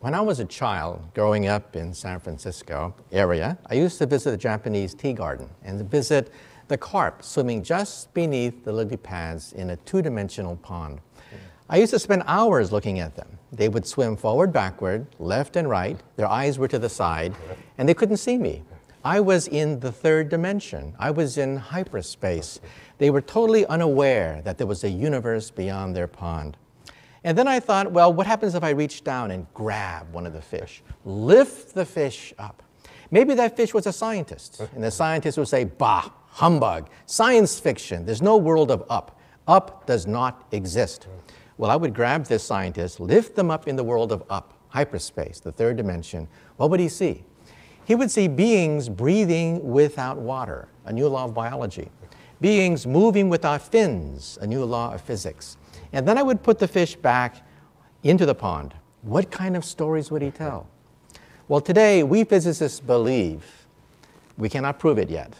When I was a child growing up in San Francisco area, I used to visit the Japanese tea garden and visit the carp swimming just beneath the lily pads in a two-dimensional pond. I used to spend hours looking at them. They would swim forward, backward, left and right. Their eyes were to the side, and they couldn't see me. I was in the third dimension. I was in hyperspace. They were totally unaware that there was a universe beyond their pond. And then I thought, well, what happens if I reach down and grab one of the fish, lift the fish up? Maybe that fish was a scientist, and the scientist would say, bah, humbug, science fiction, there's no world of up. Up does not exist. Well, I would grab this scientist, lift them up in the world of up, hyperspace, the third dimension. What would he see? He would see beings breathing without water, a new law of biology. Beings moving without fins, a new law of physics and then I would put the fish back into the pond. What kind of stories would he tell? Well, today we physicists believe, we cannot prove it yet,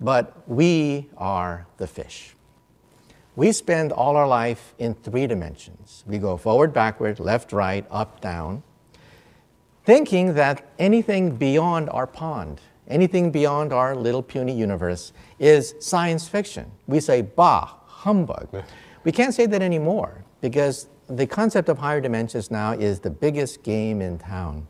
but we are the fish. We spend all our life in three dimensions. We go forward, backward, left, right, up, down, thinking that anything beyond our pond, anything beyond our little puny universe, is science fiction. We say, bah, humbug. We can't say that anymore because the concept of higher dimensions now is the biggest game in town.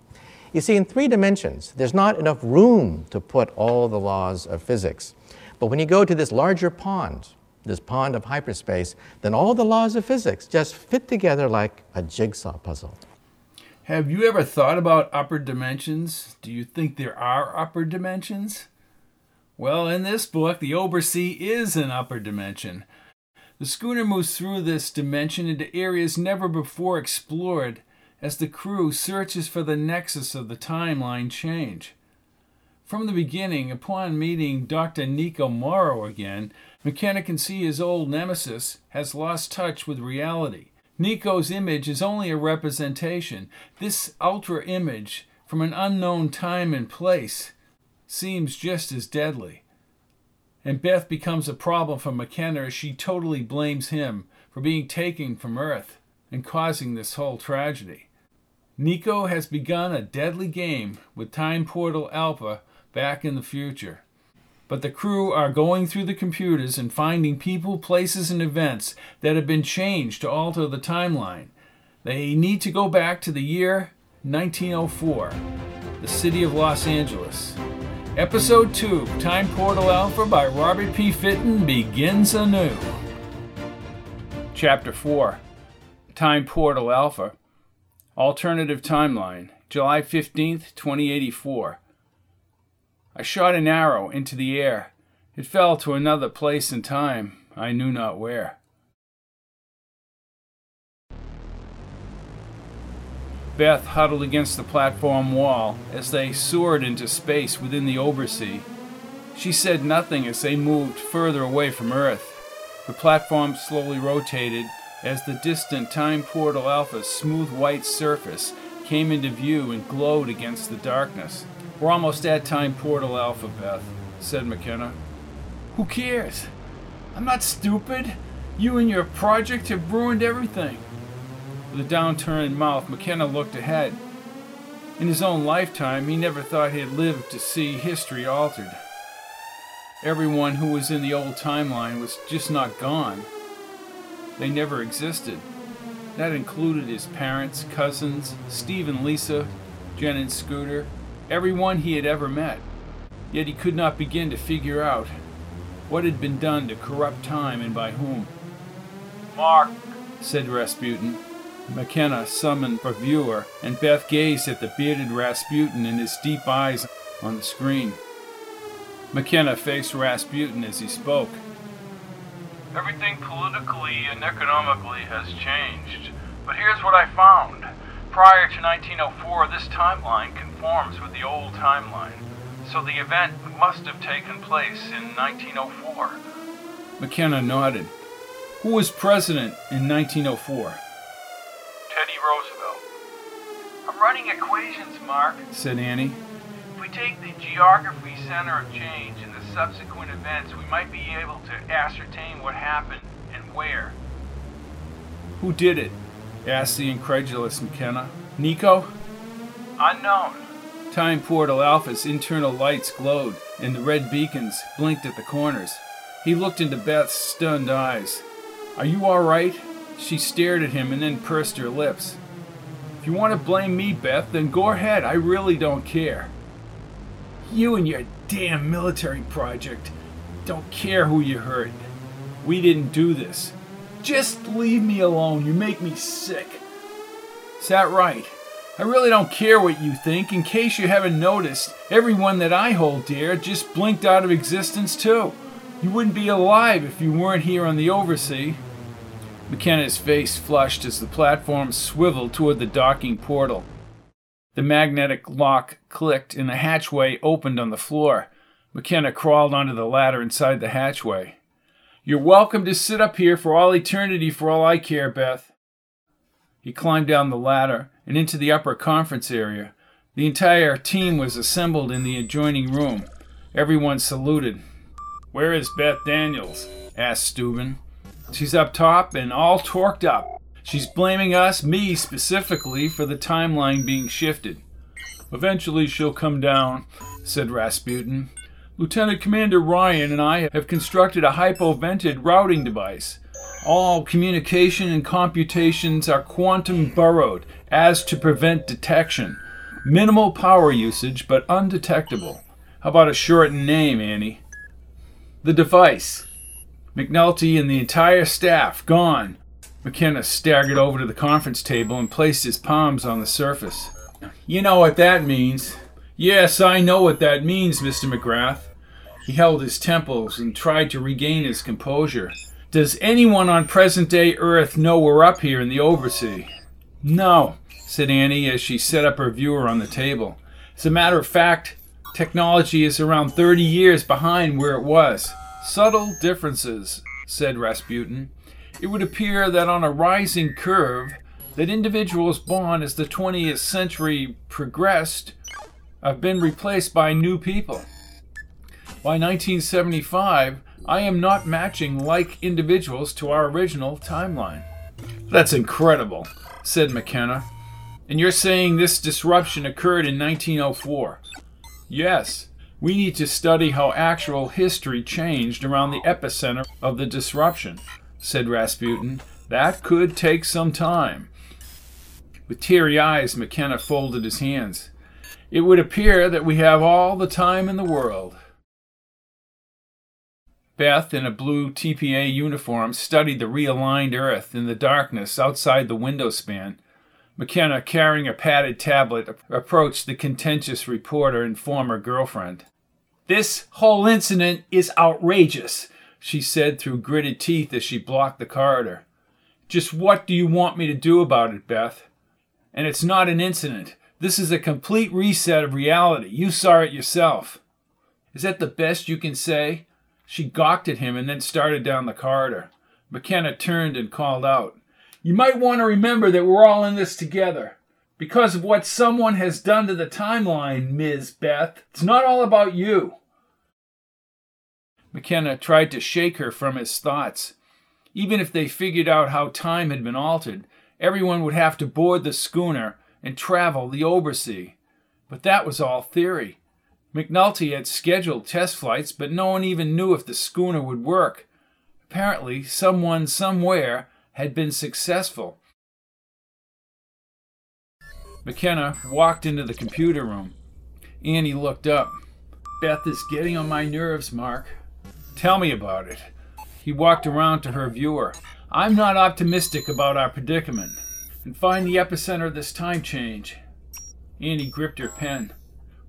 You see, in three dimensions, there's not enough room to put all the laws of physics. But when you go to this larger pond, this pond of hyperspace, then all the laws of physics just fit together like a jigsaw puzzle. Have you ever thought about upper dimensions? Do you think there are upper dimensions? Well, in this book, the Obersee is an upper dimension. The schooner moves through this dimension into areas never before explored as the crew searches for the nexus of the timeline change. From the beginning, upon meeting Dr. Nieeko Mauro again, McKenna can see his old nemesis has lost touch with reality. Nieeko's image is only a representation. This ultra image from an unknown time and place seems just as deadly and Beth becomes a problem for McKenna as she totally blames him for being taken from Earth and causing this whole tragedy. Nieeko has begun a deadly game with Time Portal Alpha back in the future. But the crew are going through the computers and finding people, places, and events that have been changed to alter the timeline. They need to go back to the year 1904, the city of Los Angeles. Episode 2 Time Portal Alpha by Robert P. Fitton begins anew. Chapter 4 Time Portal Alpha Alternative Timeline July 15th, 2084. I shot an arrow into the air. It fell to another place and time, I knew not where. Beth huddled against the platform wall as they soared into space within the Obersee. She said nothing as they moved further away from Earth. The platform slowly rotated as the distant Time Portal Alpha's smooth white surface came into view and glowed against the darkness. We're almost at Time Portal Alpha, Beth, said McKenna. Who cares? I'm not stupid. You and your project have ruined everything. With a downturned mouth, McKenna looked ahead. In his own lifetime, he never thought he'd live to see history altered. Everyone who was in the old timeline was just not gone. They never existed. That included his parents, cousins, Steve and Lisa, Jen and Scooter, everyone he had ever met. Yet he could not begin to figure out what had been done to corrupt time and by whom. Mark, said Rasputin, McKenna summoned a viewer, and Beth gazed at the bearded Rasputin and his deep eyes on the screen. McKenna faced Rasputin as he spoke. Everything politically and economically has changed, but here's what I found. Prior to 1904, this timeline conforms with the old timeline. So the event must have taken place in 1904. McKenna nodded. Who was president in 1904? Roosevelt. I'm running equations, Mark, said Annie. If we take the geography center of change and the subsequent events, we might be able to ascertain what happened and where. Who did it? asked the incredulous McKenna. Nieeko? Unknown. Time Portal Alpha's internal lights glowed, and the red beacons blinked at the corners. He looked into Beth's stunned eyes. Are you all right? She stared at him and then pursed her lips. If you want to blame me, Beth, then go ahead. I really don't care. You and your damn military project don't care who you hurt. We didn't do this. Just leave me alone. You make me sick. Is that right? I really don't care what you think. In case you haven't noticed, everyone that I hold dear just blinked out of existence, too. You wouldn't be alive if you weren't here on the Obersee. McKenna's face flushed as the platform swiveled toward the docking portal. The magnetic lock clicked and the hatchway opened on the floor. McKenna crawled onto the ladder inside the hatchway. You're welcome to sit up here for all eternity for all I care, Beth. He climbed down the ladder and into the upper conference area. The entire team was assembled in the adjoining room. Everyone saluted. Where is Beth Daniels? asked Steuben. She's up top and all torqued up. She's blaming us, me specifically, for the timeline being shifted. Eventually she'll come down, said Rasputin. Lieutenant Commander Ryan and I have constructed a hypovented routing device. All communication and computations are quantum burrowed as to prevent detection. Minimal power usage, but undetectable. How about a shortened name, Annie? The device. McNulty and the entire staff gone. McKenna staggered over to the conference table and placed his palms on the surface. You know what that means. Yes, I know what that means, Mr. McGrath. He held his temples and tried to regain his composure. Does anyone on present day Earth know we're up here in the Obersee? No, said Annie as she set up her viewer on the table. As a matter of fact, technology is around 30 years behind where it was. Subtle differences, said Rasputin. It would appear that on a rising curve, that individuals born as the 20th century progressed have been replaced by new people. By 1975, I am not matching like individuals to our original timeline. That's incredible, said McKenna. And you're saying this disruption occurred in 1904? Yes. We need to study how actual history changed around the epicenter of the disruption, said Rasputin. That could take some time. With teary eyes, McKenna folded his hands. It would appear that we have all the time in the world. Beth, in a blue TPA uniform, studied the realigned earth in the darkness outside the window span. McKenna, carrying a padded tablet, approached the contentious reporter and former girlfriend. This whole incident is outrageous, she said through gritted teeth as she blocked the corridor. Just what do you want me to do about it, Beth? And it's not an incident. This is a complete reset of reality. You saw it yourself. Is that the best you can say? She gawked at him and then started down the corridor. McKenna turned and called out, You might want to remember that we're all in this together. Because of what someone has done to the timeline, Ms. Beth. It's not all about you. McKenna tried to shake her from his thoughts. Even if they figured out how time had been altered, everyone would have to board the schooner and travel the Obersee. But that was all theory. McNulty had scheduled test flights, but no one even knew if the schooner would work. Apparently, someone somewhere had been successful. McKenna walked into the computer room. Annie looked up. Beth is getting on my nerves, Mark. Tell me about it. He walked around to her viewer. I'm not optimistic about our predicament. And find the epicenter of this time change. Annie gripped her pen.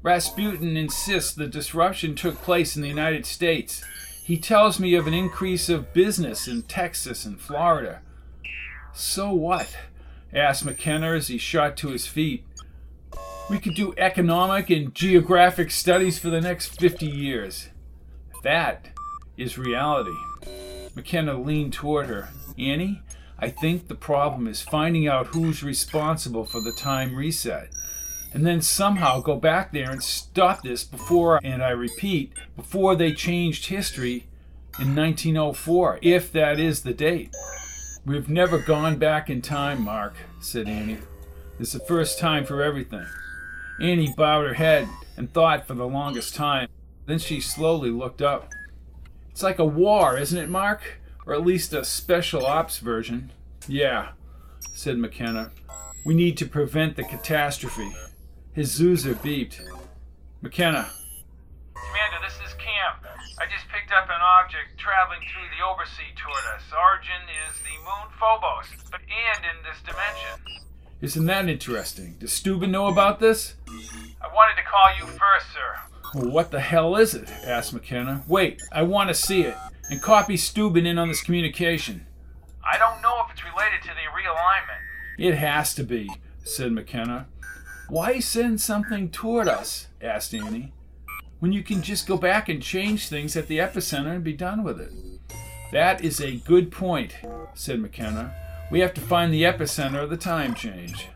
Rasputin insists the disruption took place in the United States. He tells me of an increase of business in Texas and Florida. So what? asked McKenna as he shot to his feet. We could do economic and geographic studies for the next 50 years. That is reality. McKenna leaned toward her. Annie, I think the problem is finding out who's responsible for the time reset. And then somehow go back there and stop this before, and I repeat, before they changed history in 1904, if that is the date. We've never gone back in time, Mark, said Annie. It's the first time for everything. Annie bowed her head and thought for the longest time. Then she slowly looked up. It's like a war, isn't it, Mark? Or at least a special ops version. Yeah, said McKenna. We need to prevent the catastrophe. His Zuzer beeped. McKenna. Commander, this is Camp. I just picked up an object traveling through the Obersee toward us. Origin is the moon Phobos, but and in this dimension. Isn't that interesting? Does Steuben know about this? I wanted to call you first, sir. Well, what the hell is it? asked McKenna. Wait, I want to see it. And copy Steuben in on this communication. I don't know if it's related to the realignment. It has to be, said McKenna. Why send something toward us? asked Annie. When you can just go back and change things at the epicenter and be done with it. That is a good point, said McKenna. We have to find the epicenter of the time change.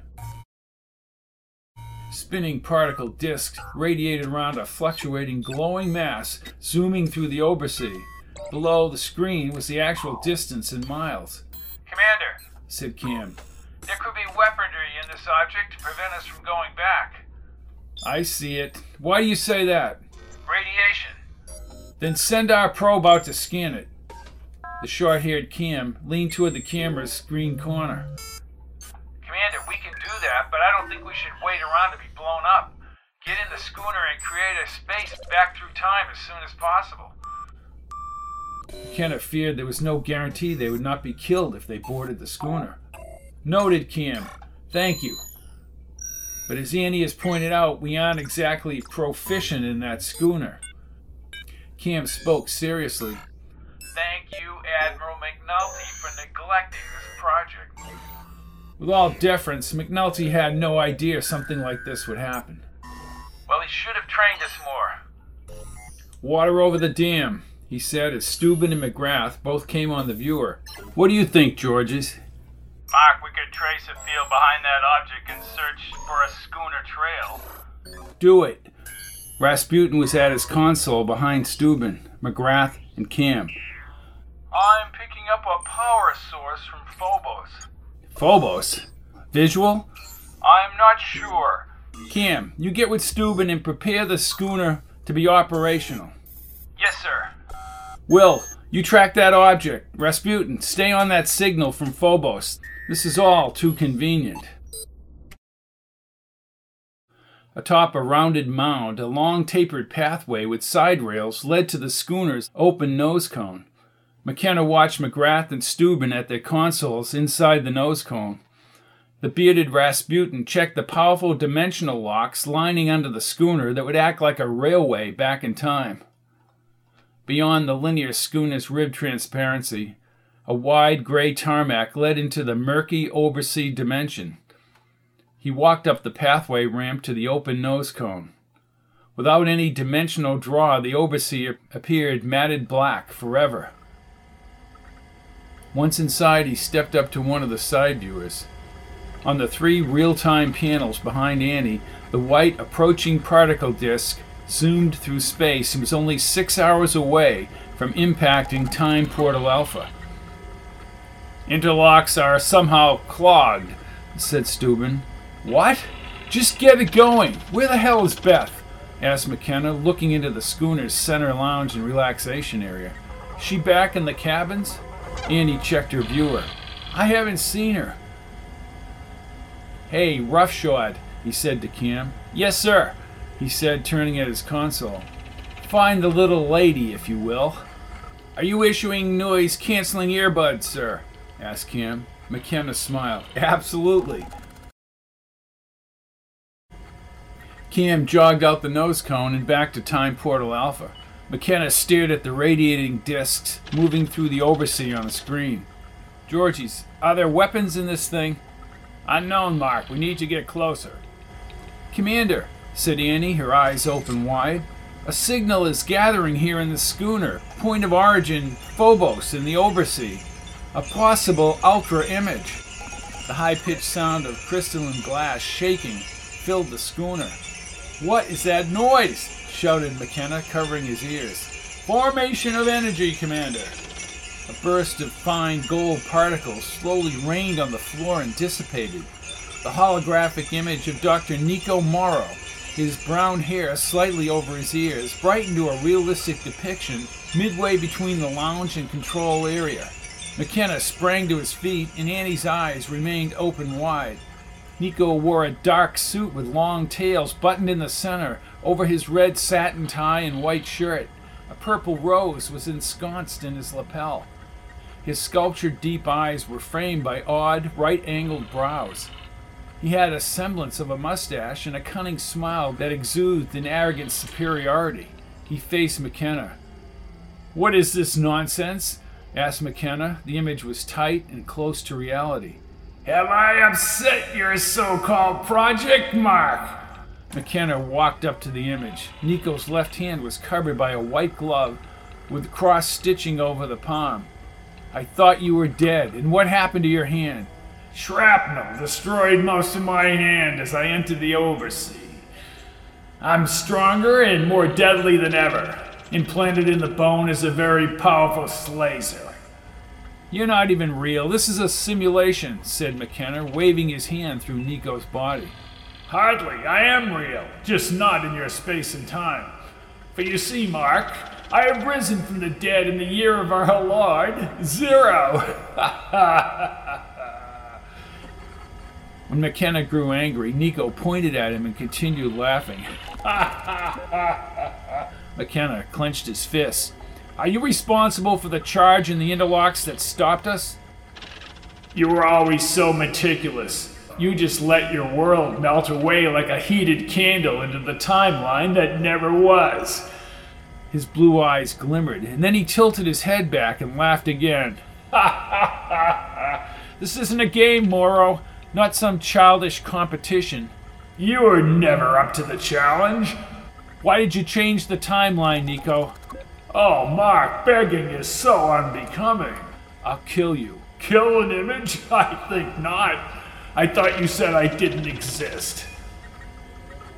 Spinning particle disks radiated around a fluctuating glowing mass zooming through the Obersee. Below the screen was the actual distance in miles. Commander, said Cam. There could be weaponry in this object to prevent us from going back. I see it. Why do you say that? Radiation. Then send our probe out to scan it. The short haired Cam leaned toward the camera's screen corner. Up. Get in the schooner and create a space back through time as soon as possible. McKenna feared there was no guarantee they would not be killed if they boarded the schooner. Noted, Cam. Thank you. But as Annie has pointed out, we aren't exactly proficient in that schooner. Cam spoke seriously. Thank you, Admiral McNulty, for neglecting this project. With all deference, McNulty had no idea something like this would happen. Well, he should have trained us more. Water over the dam, he said as Steuben and McGrath both came on the viewer. What do you think, Georges? Mark, we could trace a field behind that object and search for a schooner trail. Do it. Rasputin was at his console behind Steuben, McGrath, and Cam. I'm picking up a power source from Phobos. Phobos? Visual? I'm not sure. Cam, you get with Steuben and prepare the schooner to be operational. Yes, sir. Will, you track that object. Rasputin, stay on that signal from Phobos. This is all too convenient. Atop a rounded mound, a long tapered pathway with side rails led to the schooner's open nose cone. McKenna watched McGrath and Steuben at their consoles inside the nose cone. The bearded Rasputin checked the powerful dimensional locks lining under the schooner that would act like a railway back in time. Beyond the linear schooner's rib transparency, a wide gray tarmac led into the murky Obersee dimension. He walked up the pathway ramp to the open nose cone. Without any dimensional draw, the Obersee appeared matted black forever. Once inside, he stepped up to one of the side viewers. On the three real time panels behind Annie, the white approaching particle disk zoomed through space and was only six hours away from impacting Time Portal Alpha. Interlocks are somehow clogged, said Steuben. What? Just get it going. Where the hell is Beth? asked McKenna, looking into the schooner's center lounge and relaxation area. She back in the cabins? Annie checked her viewer. I haven't seen her. Hey, roughshod, he said to Cam. Yes, sir, he said, turning at his console. Find the little lady, if you will. Are you issuing noise canceling earbuds, sir? asked Cam. McKenna smiled. Absolutely. Cam jogged out the nose cone and back to Time Portal Alpha. McKenna stared at the radiating discs moving through the Obersee on the screen. Georgies, are there weapons in this thing? Unknown, Mark. We need to get closer. Commander, said Annie, her eyes open wide. A signal is gathering here in the schooner. Point of origin Phobos in the Obersee. A possible ultra image. The high pitched sound of crystalline glass shaking filled the schooner. What is that noise? Shouted McKenna, covering his ears. Formation of energy, Commander. A burst of fine gold particles slowly rained on the floor and dissipated. The holographic image of Dr. Nieeko Mauro, his brown hair slightly over his ears, brightened to a realistic depiction midway between the lounge and control area. McKenna sprang to his feet, and Annie's eyes remained open wide. Nieeko wore a dark suit with long tails buttoned in the center over his red satin tie and white shirt. A purple rose was ensconced in his lapel. His sculptured deep eyes were framed by odd, right angled brows. He had a semblance of a mustache and a cunning smile that exuded an arrogant superiority. He faced McKenna. What is this nonsense? asked McKenna. The image was tight and close to reality. Have I upset your so called project, Mark? McKenna walked up to the image. Nieeko's left hand was covered by a white glove with cross stitching over the palm. I thought you were dead, and what happened to your hand? Shrapnel destroyed most of my hand as I entered the Obersee. I'm stronger and more deadly than ever. Implanted in the bone is a very powerful slazer. You're not even real. This is a simulation, said McKenna, waving his hand through Nieeko's body. Hardly. I am real, just not in your space and time. For you see, Mark, I have risen from the dead in the year of our Lord, zero. when McKenna grew angry, Nieeko pointed at him and continued laughing. McKenna clenched his fists. Are you responsible for the charge in the interlocks that stopped us? You were always so meticulous. You just let your world melt away like a heated candle into the timeline that never was. His blue eyes glimmered, and then he tilted his head back and laughed again. Ha ha ha! This isn't a game, Mauro, not some childish competition. You were never up to the challenge. Why did you change the timeline, Nieeko? Oh, Mark, begging is so unbecoming. I'll kill you. Kill an image? I think not. I thought you said I didn't exist.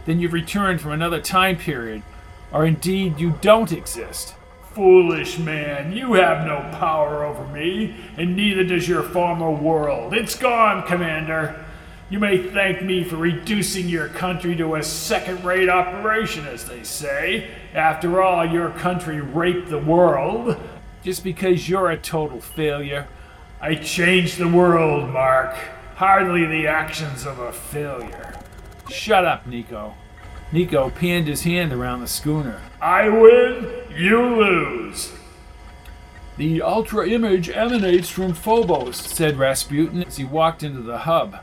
Then you've returned from another time period, or indeed you don't exist. Foolish man, you have no power over me, and neither does your former world. It's gone, Commander. You may thank me for reducing your country to a second rate operation, as they say. After all, your country raped the world. Just because you're a total failure. I changed the world, Mark. Hardly the actions of a failure. Shut up, Nieeko. Nieeko panned his hand around the schooner. I win, you lose. The ultra image emanates from Phobos, said Rasputin as he walked into the hub.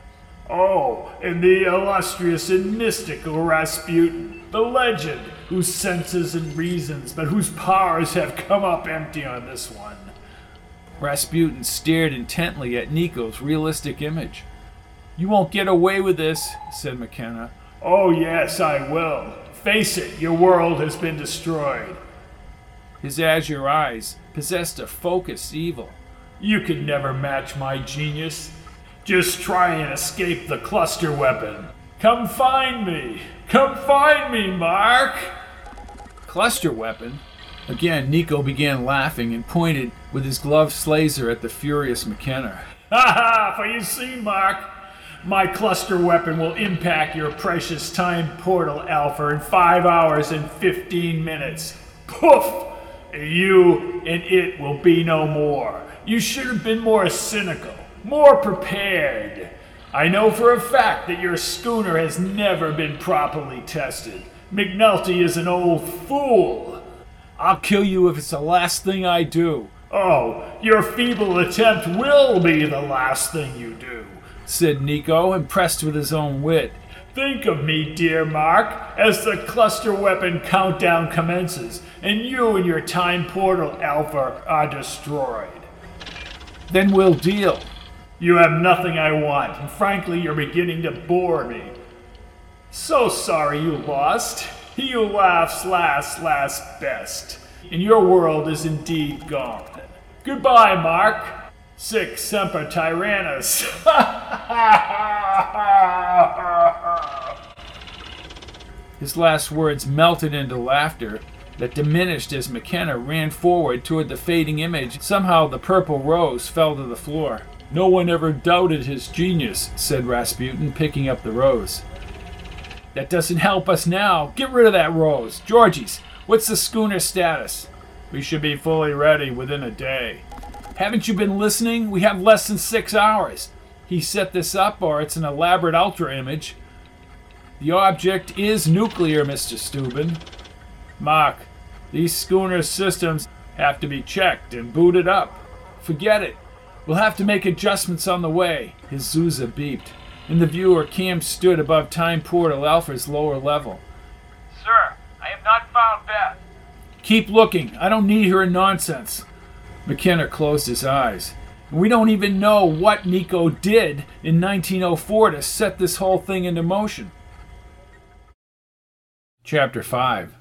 Oh, and the illustrious and mystical Rasputin, the legend, whose senses and reasons, but whose powers have come up empty on this one. Rasputin stared intently at Nieeko's realistic image. You won't get away with this, said McKenna. Oh, yes, I will. Face it, your world has been destroyed. His azure eyes possessed a focused evil. You could never match my genius. Just try and escape the cluster weapon. Come find me! Come find me, Mark! Cluster weapon? Again, Nieeko began laughing and pointed with his gloved slazer at the furious McKenna. Ha ha! For you see, Mark, my cluster weapon will impact your precious time portal, Alpha, in 5 hours and 15 minutes. Poof! You and it will be no more. You should have been more cynical more prepared. I know for a fact that your schooner has never been properly tested. McNulty is an old fool. I'll kill you if it's the last thing I do. Oh, your feeble attempt will be the last thing you do, said Nieeko, impressed with his own wit. Think of me, dear Mark, as the cluster weapon countdown commences, and you and your time portal Alpha are destroyed. Then we'll deal. You have nothing I want, and frankly, you're beginning to bore me. So sorry you lost. He who laughs last, laughs best. And your world is indeed gone. Goodbye, Mark. Sic semper tyrannus. His last words melted into laughter that diminished as McKenna ran forward toward the fading image. Somehow the purple rose fell to the floor. No one ever doubted his genius, said Rasputin, picking up the rose. That doesn't help us now. Get rid of that rose. Georgies, what's the schooner status? We should be fully ready within a day. Haven't you been listening? We have less than six hours. He set this up, or it's an elaborate ultra image. The object is nuclear, Mr. Steuben. Mark, these schooner systems have to be checked and booted up. Forget it. We'll have to make adjustments on the way. His Zusa beeped. In the viewer, Cam stood above Time Portal Alpha's lower level. Sir, I have not found Beth. Keep looking. I don't need her nonsense. McKenna closed his eyes. We don't even know what Nieeko did in 1904 to set this whole thing into motion. Chapter 5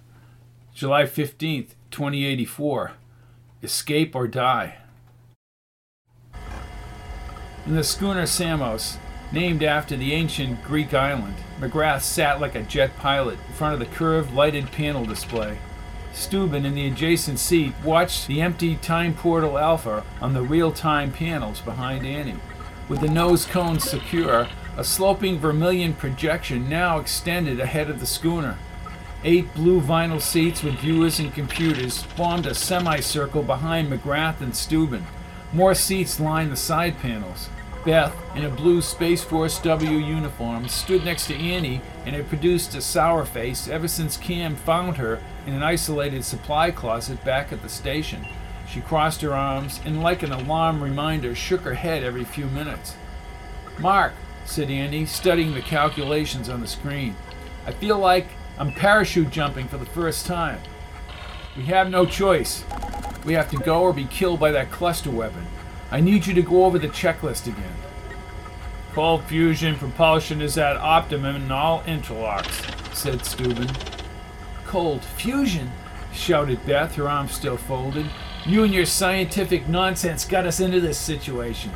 July 15th, 2084 Escape or Die. In the schooner Samos, named after the ancient Greek island, McGrath sat like a jet pilot in front of the curved lighted panel display. Steuben in the adjacent seat watched the empty time portal alpha on the real time panels behind Annie. With the nose cones secure, a sloping vermilion projection now extended ahead of the schooner. Eight blue vinyl seats with viewers and computers formed a semicircle behind McGrath and Steuben. More seats lined the side panels. Beth, in a blue Space Force W uniform, stood next to Annie and had produced a sour face ever since Cam found her in an isolated supply closet back at the station. She crossed her arms and, like an alarm reminder, shook her head every few minutes. Mark, said Annie, studying the calculations on the screen, I feel like I'm parachute jumping for the first time. We have no choice. We have to go or be killed by that cluster weapon. I need you to go over the checklist again. Cold fusion propulsion is at optimum in all interlocks, said Steuben. Cold fusion? shouted Beth, her arms still folded. You and your scientific nonsense got us into this situation.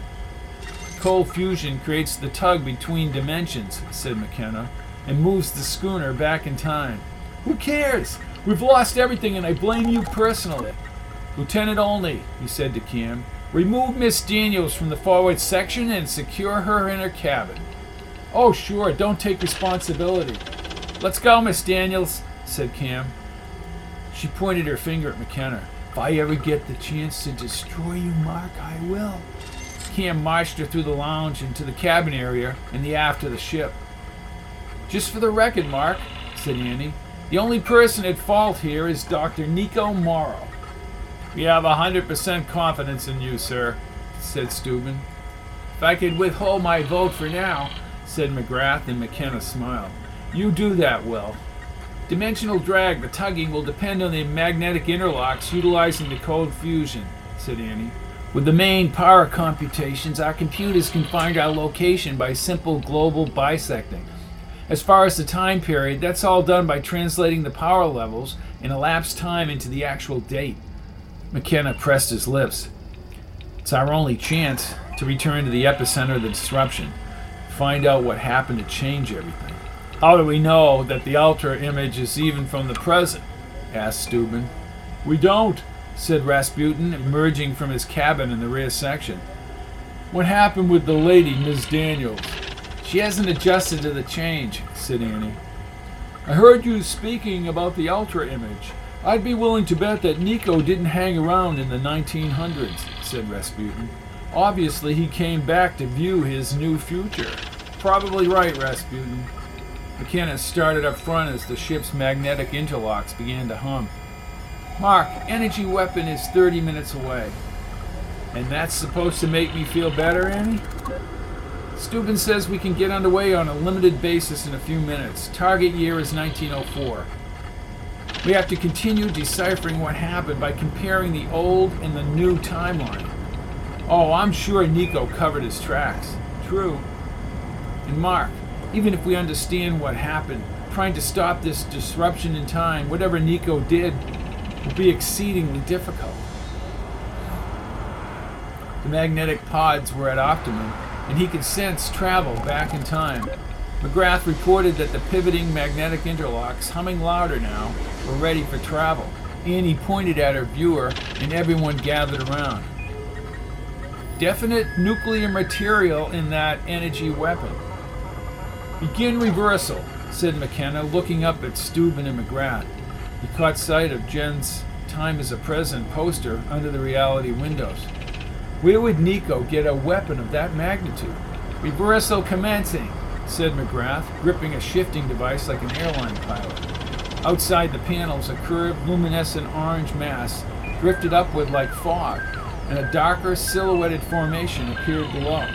Cold fusion creates the tug between dimensions, said McKenna and moves the schooner back in time. Who cares? We've lost everything, and I blame you personally. Lieutenant Olney, he said to Cam, remove Miss Daniels from the forward section and secure her in her cabin. Oh, sure, don't take responsibility. Let's go, Miss Daniels, said Cam. She pointed her finger at McKenna. If I ever get the chance to destroy you, Mark, I will. Cam marched her through the lounge into the cabin area in the aft of the ship. Just for the record, Mark, said Annie, the only person at fault here is Dr. Nieeko Mauro. We have a hundred percent confidence in you, sir, said Steuben. If I could withhold my vote for now, said McGrath, and McKenna smiled. You do that well. Dimensional drag, the tugging, will depend on the magnetic interlocks utilizing the cold fusion, said Annie. With the main power computations, our computers can find our location by simple global bisecting. As far as the time period, that's all done by translating the power levels and elapsed time into the actual date. McKenna pressed his lips. It's our only chance to return to the epicenter of the disruption, find out what happened to change everything. How do we know that the ultra image is even from the present? asked Steuben. We don't, said Rasputin, emerging from his cabin in the rear section. What happened with the lady, Miss Daniels? She hasn't adjusted to the change, said Annie. I heard you speaking about the Ultra image. I'd be willing to bet that Nieeko didn't hang around in the 1900s, said Rasputin. Obviously, he came back to view his new future. Probably right, Rasputin. McKenna started up front as the ship's magnetic interlocks began to hum. Mark, energy weapon is 30 minutes away. And that's supposed to make me feel better, Annie? Steuben says we can get underway on a limited basis in a few minutes. Target year is 1904. We have to continue deciphering what happened by comparing the old and the new timeline. Oh, I'm sure Nieeko covered his tracks. True. And Mark, Even if we understand what happened, trying to stop this disruption in time, whatever Nieeko did, will be exceedingly difficult. The magnetic pods were at optimum, and he could sense travel back in time. McGrath reported that the pivoting magnetic interlocks, humming louder now, were ready for travel. Annie pointed at her viewer, and everyone gathered around. Definite nuclear material in that energy weapon. Begin reversal, said McKenna, looking up at Steuben and McGrath. He caught sight of Jen's Time as a Present poster under the reality windows. Where would Nieeko get a weapon of that magnitude? Reversal commencing, said McGrath, gripping a shifting device like an airline pilot. Outside the panels, a curved, luminescent orange mass drifted upward like fog, and a darker, silhouetted formation appeared below.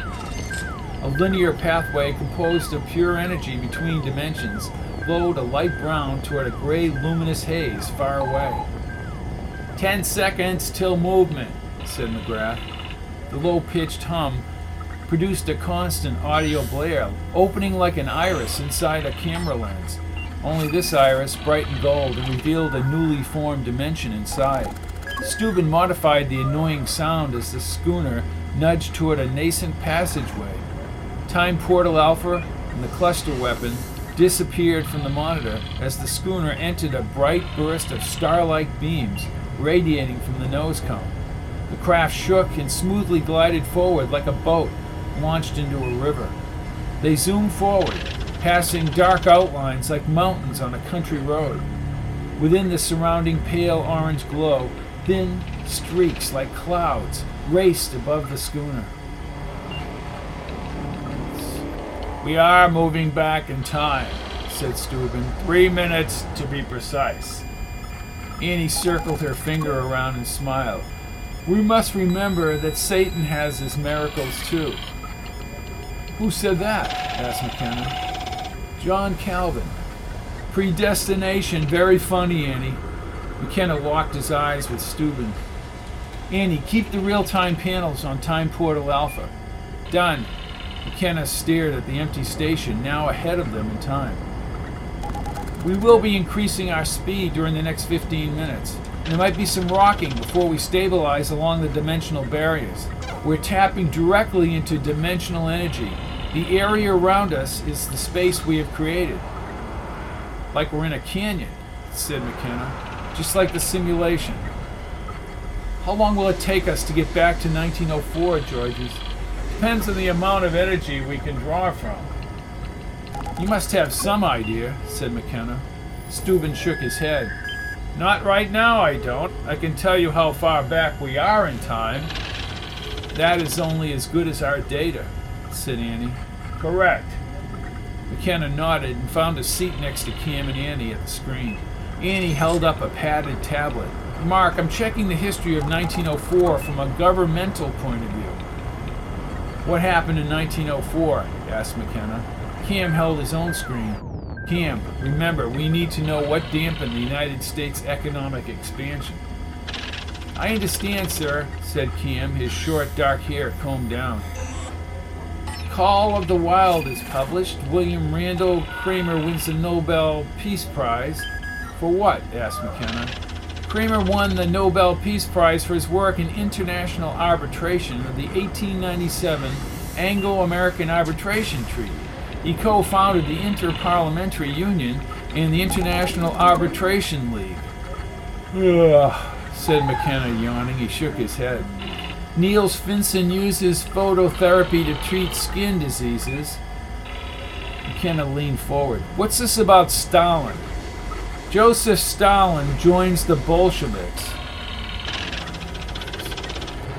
A linear pathway composed of pure energy between dimensions glowed a light brown toward a gray, luminous haze far away. Ten seconds till movement, said McGrath. The low pitched hum produced a constant audio blare, opening like an iris inside a camera lens. Only this iris, bright and gold, and revealed a newly formed dimension inside. Steuben modified the annoying sound as the schooner nudged toward a nascent passageway. Time Portal Alpha and the cluster weapon disappeared from the monitor as the schooner entered a bright burst of star-like beams radiating from the nose cone. The craft shook and smoothly glided forward like a boat launched into a river. They zoomed forward, passing dark outlines like mountains on a country road. Within the surrounding pale orange glow, thin streaks like clouds raced above the schooner. We are moving back in time, said Steuben. Three minutes to be precise. Annie circled her finger around and smiled. We must remember that Satan has his miracles too. Who said that? asked McKenna. John Calvin. Predestination, very funny, Annie. McKenna locked his eyes with Steuben. Annie, keep the real time panels on Time Portal Alpha. Done. McKenna stared at the empty station, now ahead of them in time. We will be increasing our speed during the next 15 minutes. There might be some rocking before we stabilize along the dimensional barriers. We're tapping directly into dimensional energy. The area around us is the space we have created. Like we're in a canyon, said McKenna. Just like the simulation. How long will it take us to get back to 1904, Georges? Depends on the amount of energy we can draw from. You must have some idea, said McKenna. Steuben shook his head. Not right now, I don't. I can tell you how far back we are in time. That is only as good as our data, said Annie. Correct. McKenna nodded and found a seat next to Cam and Annie at the screen. Annie held up a padded tablet. Mark, I'm checking the history of 1904 from a governmental point of view. What happened in 1904? asked McKenna. Cam held his own screen. Cam, remember, we need to know what dampened the United States economic expansion. I understand, sir, said Cam, his short dark hair combed down. Call of the Wild is published. William Randal Cremer wins the Nobel Peace Prize. For what? asked McKenna. Kramer won the Nobel Peace Prize for his work in international arbitration of the 1897 Anglo American Arbitration Treaty. He co founded the Interparliamentary Union and the International Arbitration League. Ugh, said McKenna, yawning. He shook his head. Niels Finsen uses phototherapy to treat skin diseases. McKenna leaned forward. What's this about Stalin? Joseph Stalin joins the Bolsheviks.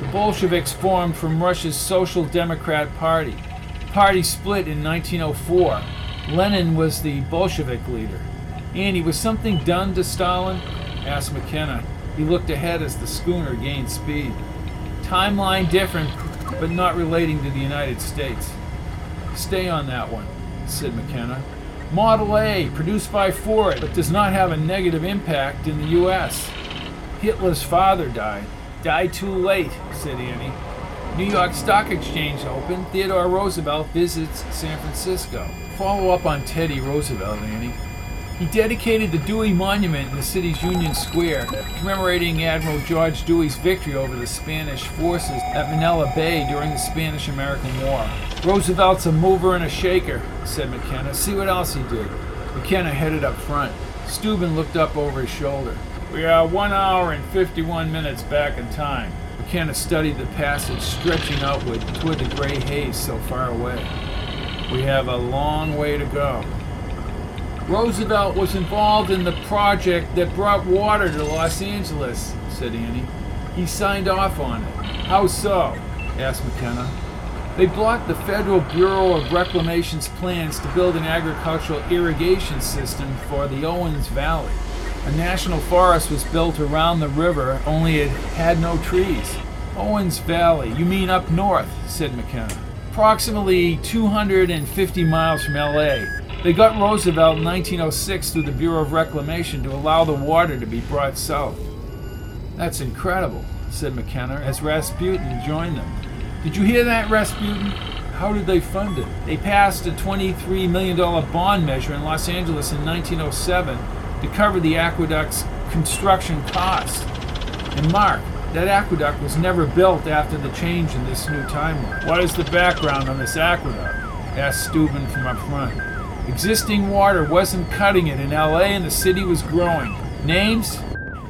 The Bolsheviks formed from Russia's Social Democrat Party. The party split in 1904. Lenin was the Bolshevik leader. Annie, was something done to Stalin? asked McKenna. He looked ahead as the schooner gained speed. Timeline different, but not relating to the United States. Stay on that one, said McKenna. Model A, produced by Ford, but does not have a negative impact in the U.S. Hitler's father died. Died too late, said Annie. New York Stock Exchange open. Theodore Roosevelt visits San Francisco. Follow up on Teddy Roosevelt, Annie. He dedicated the Dewey Monument in the city's Union Square, commemorating Admiral George Dewey's victory over the Spanish forces at Manila Bay during the Spanish American War. Roosevelt's a mover and a shaker, said McKenna. See what else he did. McKenna headed up front. Steuben looked up over his shoulder. We are one hour and 51 minutes back in time. McKenna studied the passage stretching outward toward the gray haze so far away. We have a long way to go. Roosevelt was involved in the project that brought water to Los Angeles, said Annie. He signed off on it. How so? asked McKenna. They blocked the Federal Bureau of Reclamation's plans to build an agricultural irrigation system for the Owens Valley. A national forest was built around the river, only it had no trees. Owens Valley, you mean up north, said McKenna. Approximately 250 miles from LA. They got Roosevelt in 1906 through the Bureau of Reclamation to allow the water to be brought south. That's incredible, said McKenna as Rasputin joined them. Did you hear that, Rasputin? How did they fund it? They passed a $23 million bond measure in Los Angeles in 1907 to cover the aqueduct's construction costs. And Mark, that aqueduct was never built after the change in this new timeline. What is the background on this aqueduct? asked Steuben from up front. Existing water wasn't cutting it in LA and the city was growing. Names?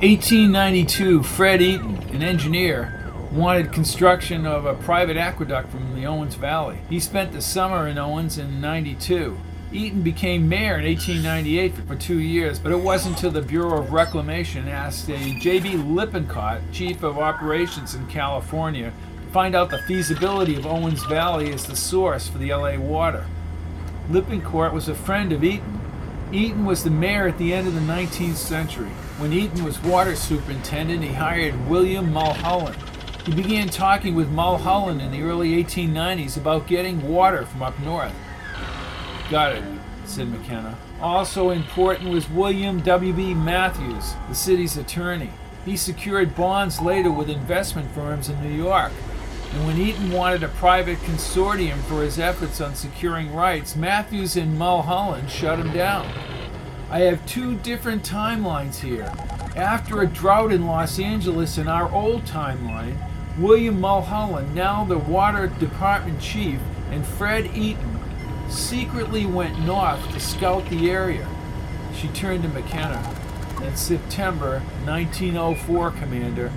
1892, Fred Eaton, an engineer, wanted construction of a private aqueduct from the Owens Valley. He spent the summer in Owens in 92. Eaton became mayor in 1898 for two years, but it wasn't until the Bureau of Reclamation asked a J.B. Lippincott, chief of operations in California, to find out the feasibility of Owens Valley as the source for the LA water. Lippincott was a friend of Eaton. Eaton was the mayor at the end of the 19th century. When Eaton was water superintendent, he hired William Mulholland. He began talking with Mulholland in the early 1890s about getting water from up north. Got it, said McKenna. Also important was William W.B. Matthews, the city's attorney. He secured bonds later with investment firms in New York. And when Eaton wanted a private consortium for his efforts on securing rights, Matthews and Mulholland shut him down. I have two different timelines here. After a drought in Los Angeles in our old timeline, William Mulholland, now the water department chief, and Fred Eaton secretly went north to scout the area. She turned to McKenna. In September 1904, Commander,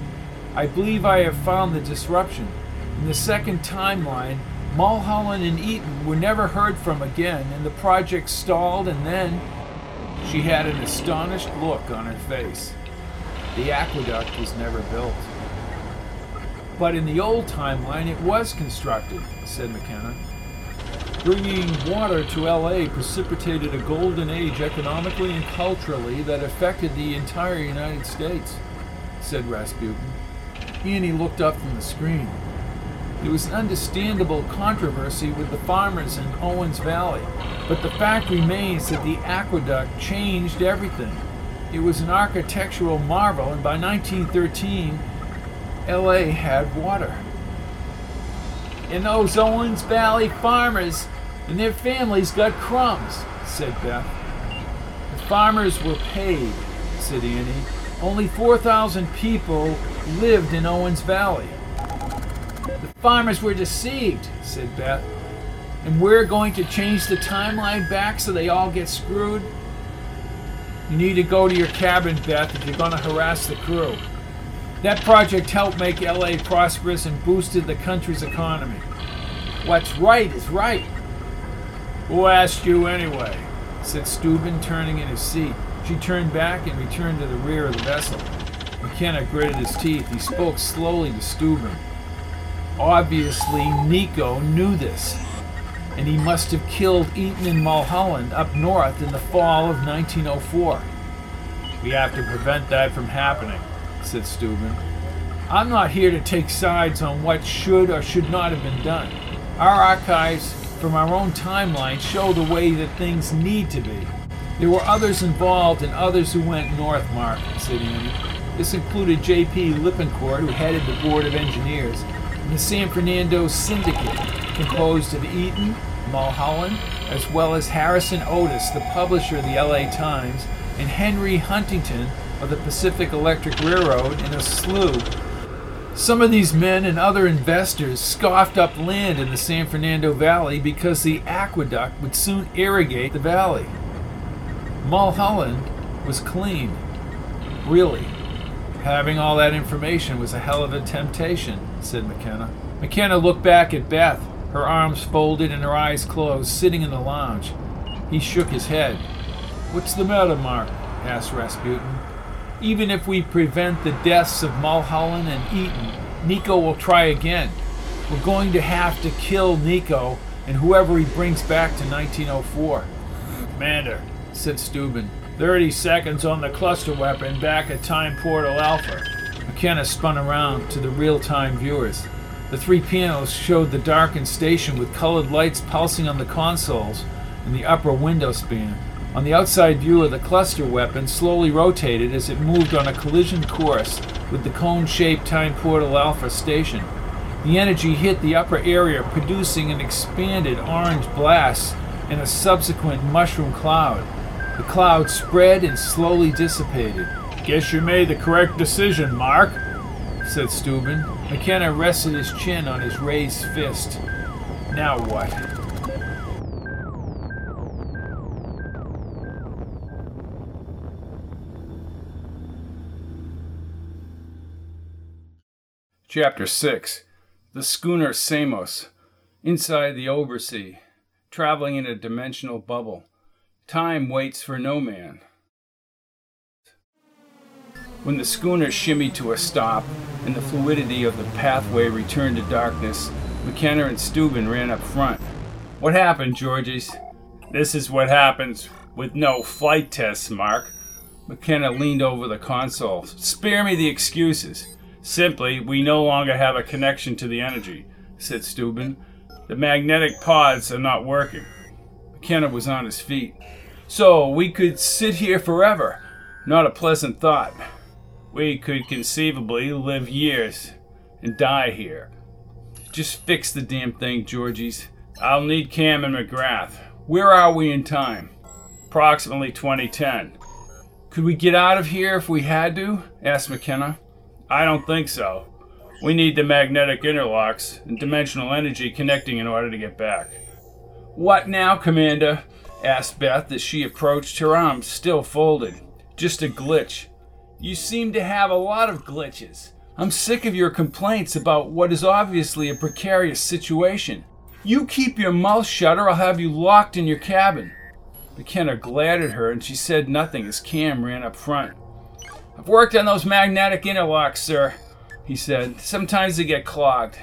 I believe I have found the disruption. In the second timeline, Mulholland and Eaton were never heard from again, and the project stalled, and then she had an astonished look on her face. The aqueduct was never built. But in the old timeline, it was constructed, said McKenna. Bringing water to LA precipitated a golden age economically and culturally that affected the entire United States, said Rasputin. Annie looked up from the screen. There was an understandable controversy with the farmers in Owens Valley, but the fact remains that the aqueduct changed everything. It was an architectural marvel, and by 1913, LA had water. And those Owens Valley farmers and their families got crumbs, said Beth. The farmers were paid, said Annie. Only 4,000 people lived in Owens Valley. Farmers were deceived, said Beth. And we're going to change the timeline back so they all get screwed? You need to go to your cabin, Beth, if you're going to harass the crew. That project helped make LA prosperous and boosted the country's economy. What's right is right. Who asked you anyway? said Steuben, turning in his seat. She turned back and returned to the rear of the vessel. McKenna gritted his teeth. He spoke slowly to Steuben. Obviously, Nieeko knew this, and he must have killed Eaton and Mulholland up north in the fall of 1904. We have to prevent that from happening, said Steuben. I'm not here to take sides on what should or should not have been done. Our archives from our own timeline show the way that things need to be. There were others involved and others who went north, Mark, said Annie. This included J.B. Lippincott, who headed the Board of Engineers, the San Fernando Syndicate, composed of Eaton, Mulholland, as well as Harrison Otis, the publisher of the LA Times, and Henry Huntington of the Pacific Electric Railroad, and a slew. Some of these men and other investors scoffed up land in the San Fernando Valley because the aqueduct would soon irrigate the valley. Mulholland was clean. Really. Having all that information was a hell of a temptation, said McKenna. McKenna looked back at Beth, her arms folded and her eyes closed, sitting in the lounge. He shook his head. What's the matter, Mark? asked Rasputin. Even if we prevent the deaths of Mulholland and Eaton, Nieeko will try again. We're going to have to kill Nieeko and whoever he brings back to 1904. Commander, said Steuben, 30 seconds on the cluster weapon back at Time Portal Alpha. McKenna spun around to the real time viewers. The three pianos showed the darkened station with colored lights pulsing on the consoles and the upper window span. On the outside view of the cluster weapon slowly rotated as it moved on a collision course with the cone shaped Time Portal Alpha station. The energy hit the upper area, producing an expanded orange blast and a subsequent mushroom cloud. The cloud spread and slowly dissipated. Guess you made the correct decision, Mark, said Steuben. McKenna rested his chin on his raised fist. Now what? Chapter 6 The Schooner Samos. Inside the Obersee. Traveling in a dimensional bubble. Time waits for no man. When the schooner shimmied to a stop and the fluidity of the pathway returned to darkness, McKenna and Steuben ran up front. What happened, Georges? This is what happens with no flight tests, Mark. McKenna leaned over the console. Spare me the excuses. Simply, we no longer have a connection to the energy, said Steuben. The magnetic pods are not working. McKenna was on his feet. So we could sit here forever. Not a pleasant thought. We could conceivably live years and die here. Just fix the damn thing, Georgies. I'll need Cam and McGrath. Where are we in time? Approximately 2010. Could we get out of here if we had to? asked McKenna. I don't think so. We need the magnetic interlocks and dimensional energy connecting in order to get back. What now, Commander? asked Beth as she approached, her arms still folded. Just a glitch. You seem to have a lot of glitches. I'm sick of your complaints about what is obviously a precarious situation. You keep your mouth shut or I'll have you locked in your cabin. McKenna glared at her and she said nothing as Cam ran up front. I've worked on those magnetic interlocks, sir, he said. Sometimes they get clogged.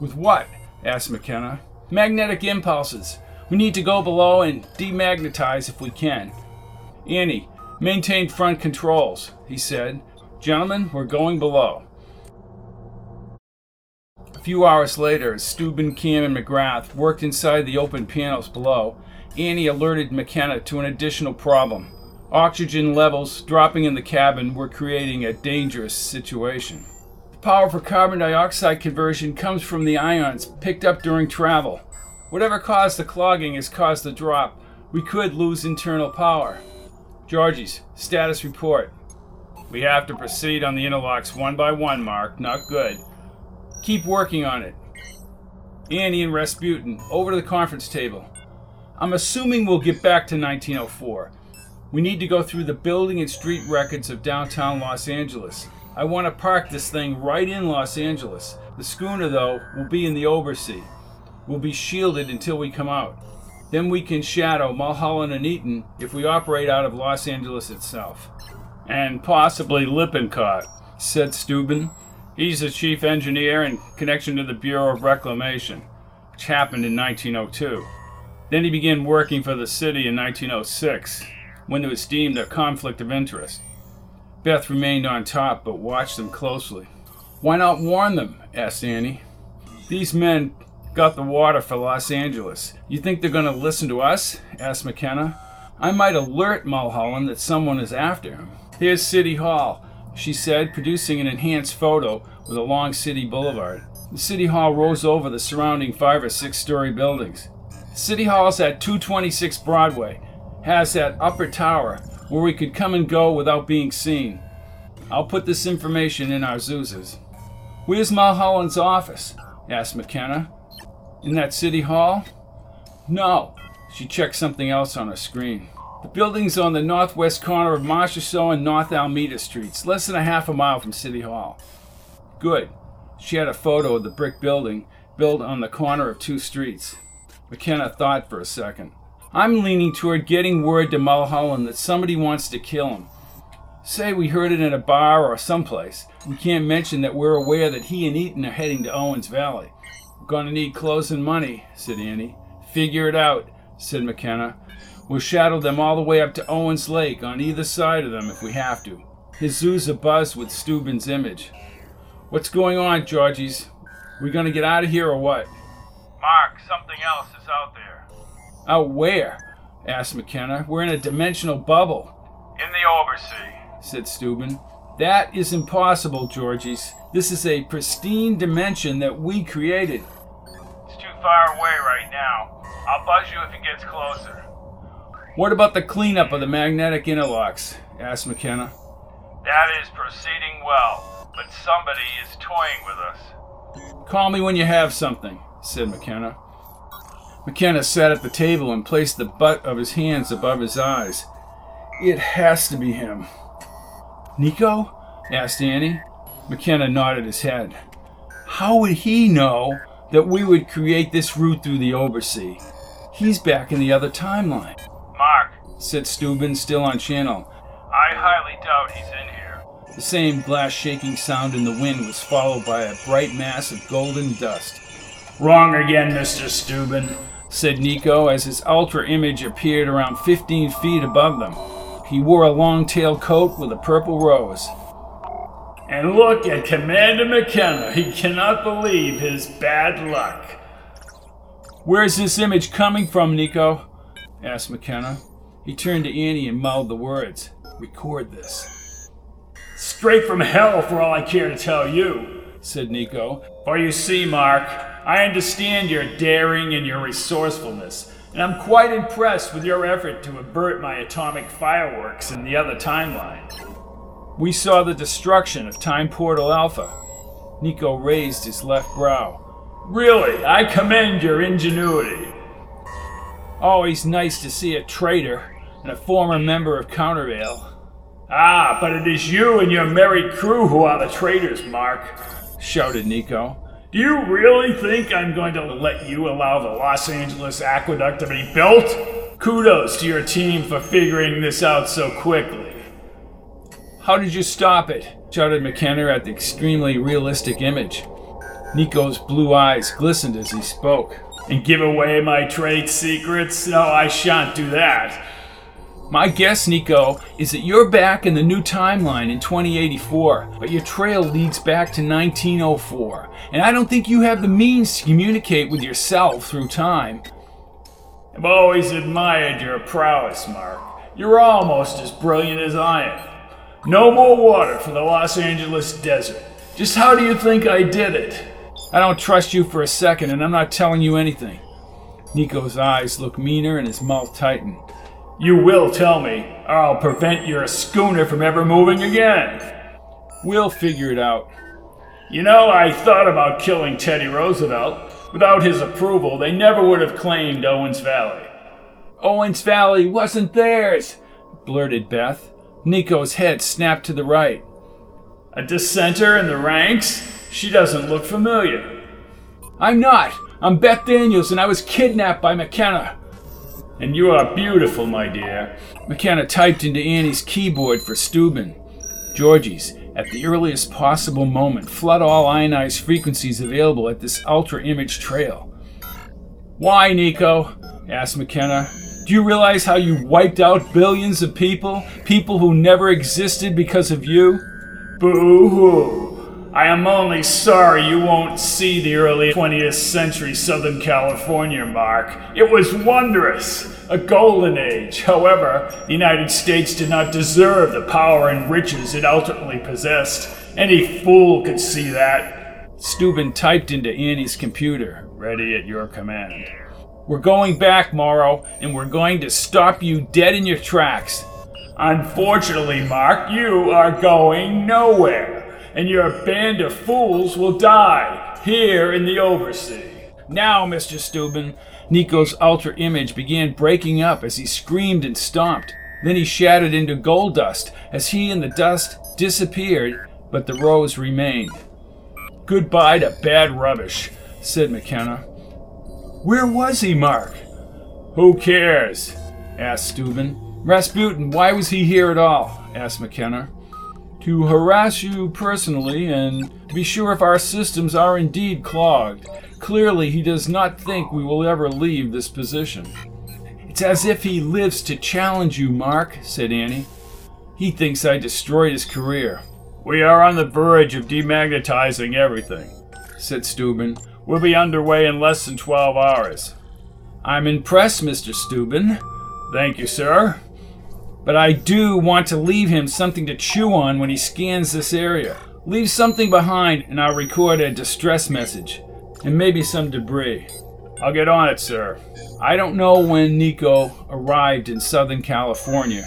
With what? asked McKenna. Magnetic impulses. We need to go below and demagnetize if we can. Annie, maintain front controls, he said. Gentlemen, we're going below. A few hours later, as Steuben, Cam, and McGrath worked inside the open panels below, Annie alerted McKenna to an additional problem. Oxygen levels dropping in the cabin were creating a dangerous situation. The power for carbon dioxide conversion comes from the ions picked up during travel. Whatever caused the clogging has caused the drop. We could lose internal power. Georges, status report. We have to proceed on the interlocks one by one, Mark. Not good. Keep working on it. Annie and Rasputin, over to the conference table. I'm assuming we'll get back to 1904. We need to go through the building and street records of downtown Los Angeles. I want to park this thing right in Los Angeles. The schooner, though, will be in the Obersee. We'll be shielded until we come out. Then we can shadow Mulholland and Eaton if we operate out of Los Angeles itself. And possibly Lippincott, said Steuben. He's the chief engineer in connection to the Bureau of Reclamation, which happened in 1902. Then he began working for the city in 1906 when it was deemed a conflict of interest. Beth remained on top but watched them closely. Why not warn them? asked Annie. These men got the water for Los Angeles. You think they're going to listen to us? asked McKenna. I might alert Mulholland that someone is after him. Here's City Hall, she said, producing an enhanced photo with a long city boulevard. The City Hall rose over the surrounding five or six story buildings. City Hall's at 226 Broadway, has that upper tower where we could come and go without being seen. I'll put this information in our Zuzas. Where's Mulholland's office? asked McKenna. In that City Hall? No. She checked something else on her screen. The building's on the northwest corner of Marchessault and North Alameda Streets, less than a half a mile from City Hall. Good. She had a photo of the brick building built on the corner of two streets. McKenna thought for a second. I'm leaning toward getting word to Mulholland that somebody wants to kill him. Say we heard it in a bar or someplace. We can't mention that we're aware that he and Eaton are heading to Owens Valley. Gonna need clothes and money, said Annie. Figure it out, said McKenna. We'll shadow them all the way up to Owens Lake on either side of them if we have to. His zoo's abuzz with Steuben's image. What's going on, Georgies? We gonna get out of here or what? Mark, something else is out there. Out where? asked McKenna. We're in a dimensional bubble, In the Obersee. said Steuben. That is impossible, Georgies. This is a pristine dimension that we created. Far away right now. I'll buzz you if it gets closer. What about the cleanup of the magnetic interlocks? asked McKenna. That is proceeding well, but somebody is toying with us. Call me when you have something, said McKenna. McKenna sat at the table and placed the butt of his hands above his eyes. It has to be him. Nieeko? asked Annie. McKenna nodded his head. How would he know that we would create this route through the Obersee? He's back in the other timeline, Mark, said Steuben, still on channel. I highly doubt he's in here. The same glass shaking sound in the wind was followed by a bright mass of golden dust. Wrong again, Mr. Steuben. said Nieeko as his ultra image appeared around 15 feet above them. He wore a long tailed coat with a purple rose. And look at Commander McKenna. He cannot believe his bad luck. Where's this image coming from, Nieeko? asked McKenna. He turned to Annie and mouthed the words Record this, Straight from hell, for all I care to tell you. said Nieeko. For you see, Mark, I understand your daring and your resourcefulness, and I'm quite impressed with your effort to avert my atomic fireworks in the other timeline. We saw the destruction of Time Portal Alpha. Nieeko raised his left brow. Really, I commend your ingenuity. Always nice to see a traitor and a former member of Countervail. Ah, but it is you and your merry crew who are the traitors, Mark. shouted Nieeko. Do you really think I'm going to let you allow the Los Angeles aqueduct to be built? Kudos to your team for figuring this out so quickly. How did you stop it? shouted McKenna at the extremely realistic image. Nieeko's blue eyes glistened as he spoke. And give away my trade secrets? No, I shan't do that. My guess, Nieeko, is that you're back in the new timeline in 2084, but your trail leads back to 1904, and I don't think you have the means to communicate with yourself through time. I've always admired your prowess, Mark. You're almost as brilliant as I am. No more water for the Los Angeles desert. Just how do you think I did it? I don't trust you for a second, and I'm not telling you anything. Nieeko's eyes looked meaner and his mouth tightened. You will tell me, or I'll prevent your schooner from ever moving again. We'll figure it out. You know, I thought about killing Teddy Roosevelt. Without his approval, they never would have claimed Owens Valley. Owens Valley wasn't theirs, blurted Beth. Nieeko's head snapped to the right. A dissenter in the ranks? She doesn't look familiar. I'm not. I'm Beth Daniels, and I was kidnapped by McKenna. And you are beautiful, my dear. McKenna typed into Annie's keyboard for Steuben. Georgie's, at the earliest possible moment, flood all ionized frequencies available at this ultra image trail. Why, Nieeko? asked McKenna. Do you realize how you wiped out billions of people? People who never existed because of you? Boo hoo. I am only sorry you won't see the early 20th century Southern California, Mark. It was wondrous, a golden age. However, the United States did not deserve the power and riches it ultimately possessed. Any fool could see that. Steuben typed into Annie's computer. Ready at your command. We're going back, Mauro, and we're going to stop you dead in your tracks. Unfortunately, Mark, you are going nowhere, and your band of fools will die here in the Obersee. Now, Mr. Steuben, Nieeko's ultra image began breaking up as he screamed and stomped. Then he shattered into gold dust as he and the dust disappeared, but the rose remained. Goodbye to bad rubbish, said McKenna. Where was he, Mark? Who cares? asked Steuben. Rasputin, why was he here at all? asked McKenna. To harass you personally and to be sure if our systems are indeed clogged. Clearly, he does not think we will ever leave this position. It's as if he lives to challenge you, Mark, said Annie. He thinks I destroyed his career. We are on the verge of demagnetizing everything, said Steuben. We'll be underway in less than 12 hours. I'm impressed, Mr. Steuben. Thank you, sir. But I do want to leave him something to chew on when he scans this area. Leave something behind and I'll record a distress message. And maybe some debris. I'll get on it, sir. I don't know when Nieeko arrived in Southern California,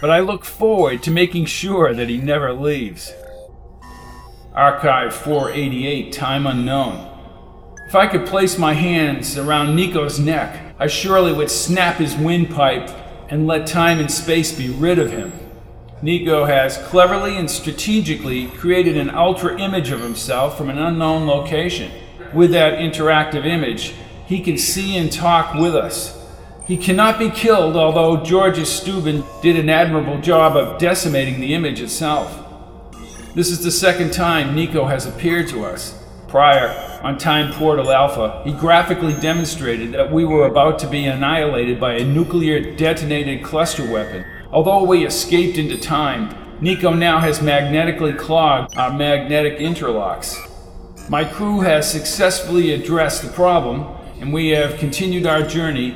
but I look forward to making sure that he never leaves. Archive 488, time unknown. If I could place my hands around Nieeko's neck, I surely would snap his windpipe and let time and space be rid of him. Nieeko has cleverly and strategically created an ultra image of himself from an unknown location. With that interactive image, he can see and talk with us. He cannot be killed, although Georges Steuben did an admirable job of decimating the image itself. This is the second time Nieeko has appeared to us. Prior, on Time Portal Alpha, he graphically demonstrated that we were about to be annihilated by a nuclear detonated cluster weapon. Although we escaped into time, Nieeko now has magnetically clogged our magnetic interlocks. My crew has successfully addressed the problem, and we have continued our journey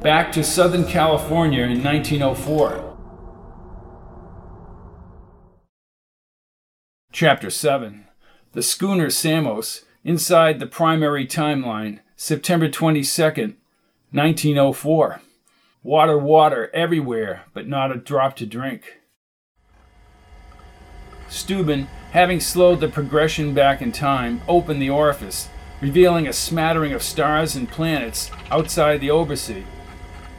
back to Southern California in 1904. Chapter 7 The schooner Samos inside the primary timeline, September 22nd, 1904. Water, water everywhere, but not a drop to drink. Steuben, having slowed the progression back in time, opened the orifice, revealing a smattering of stars and planets outside the Obersee.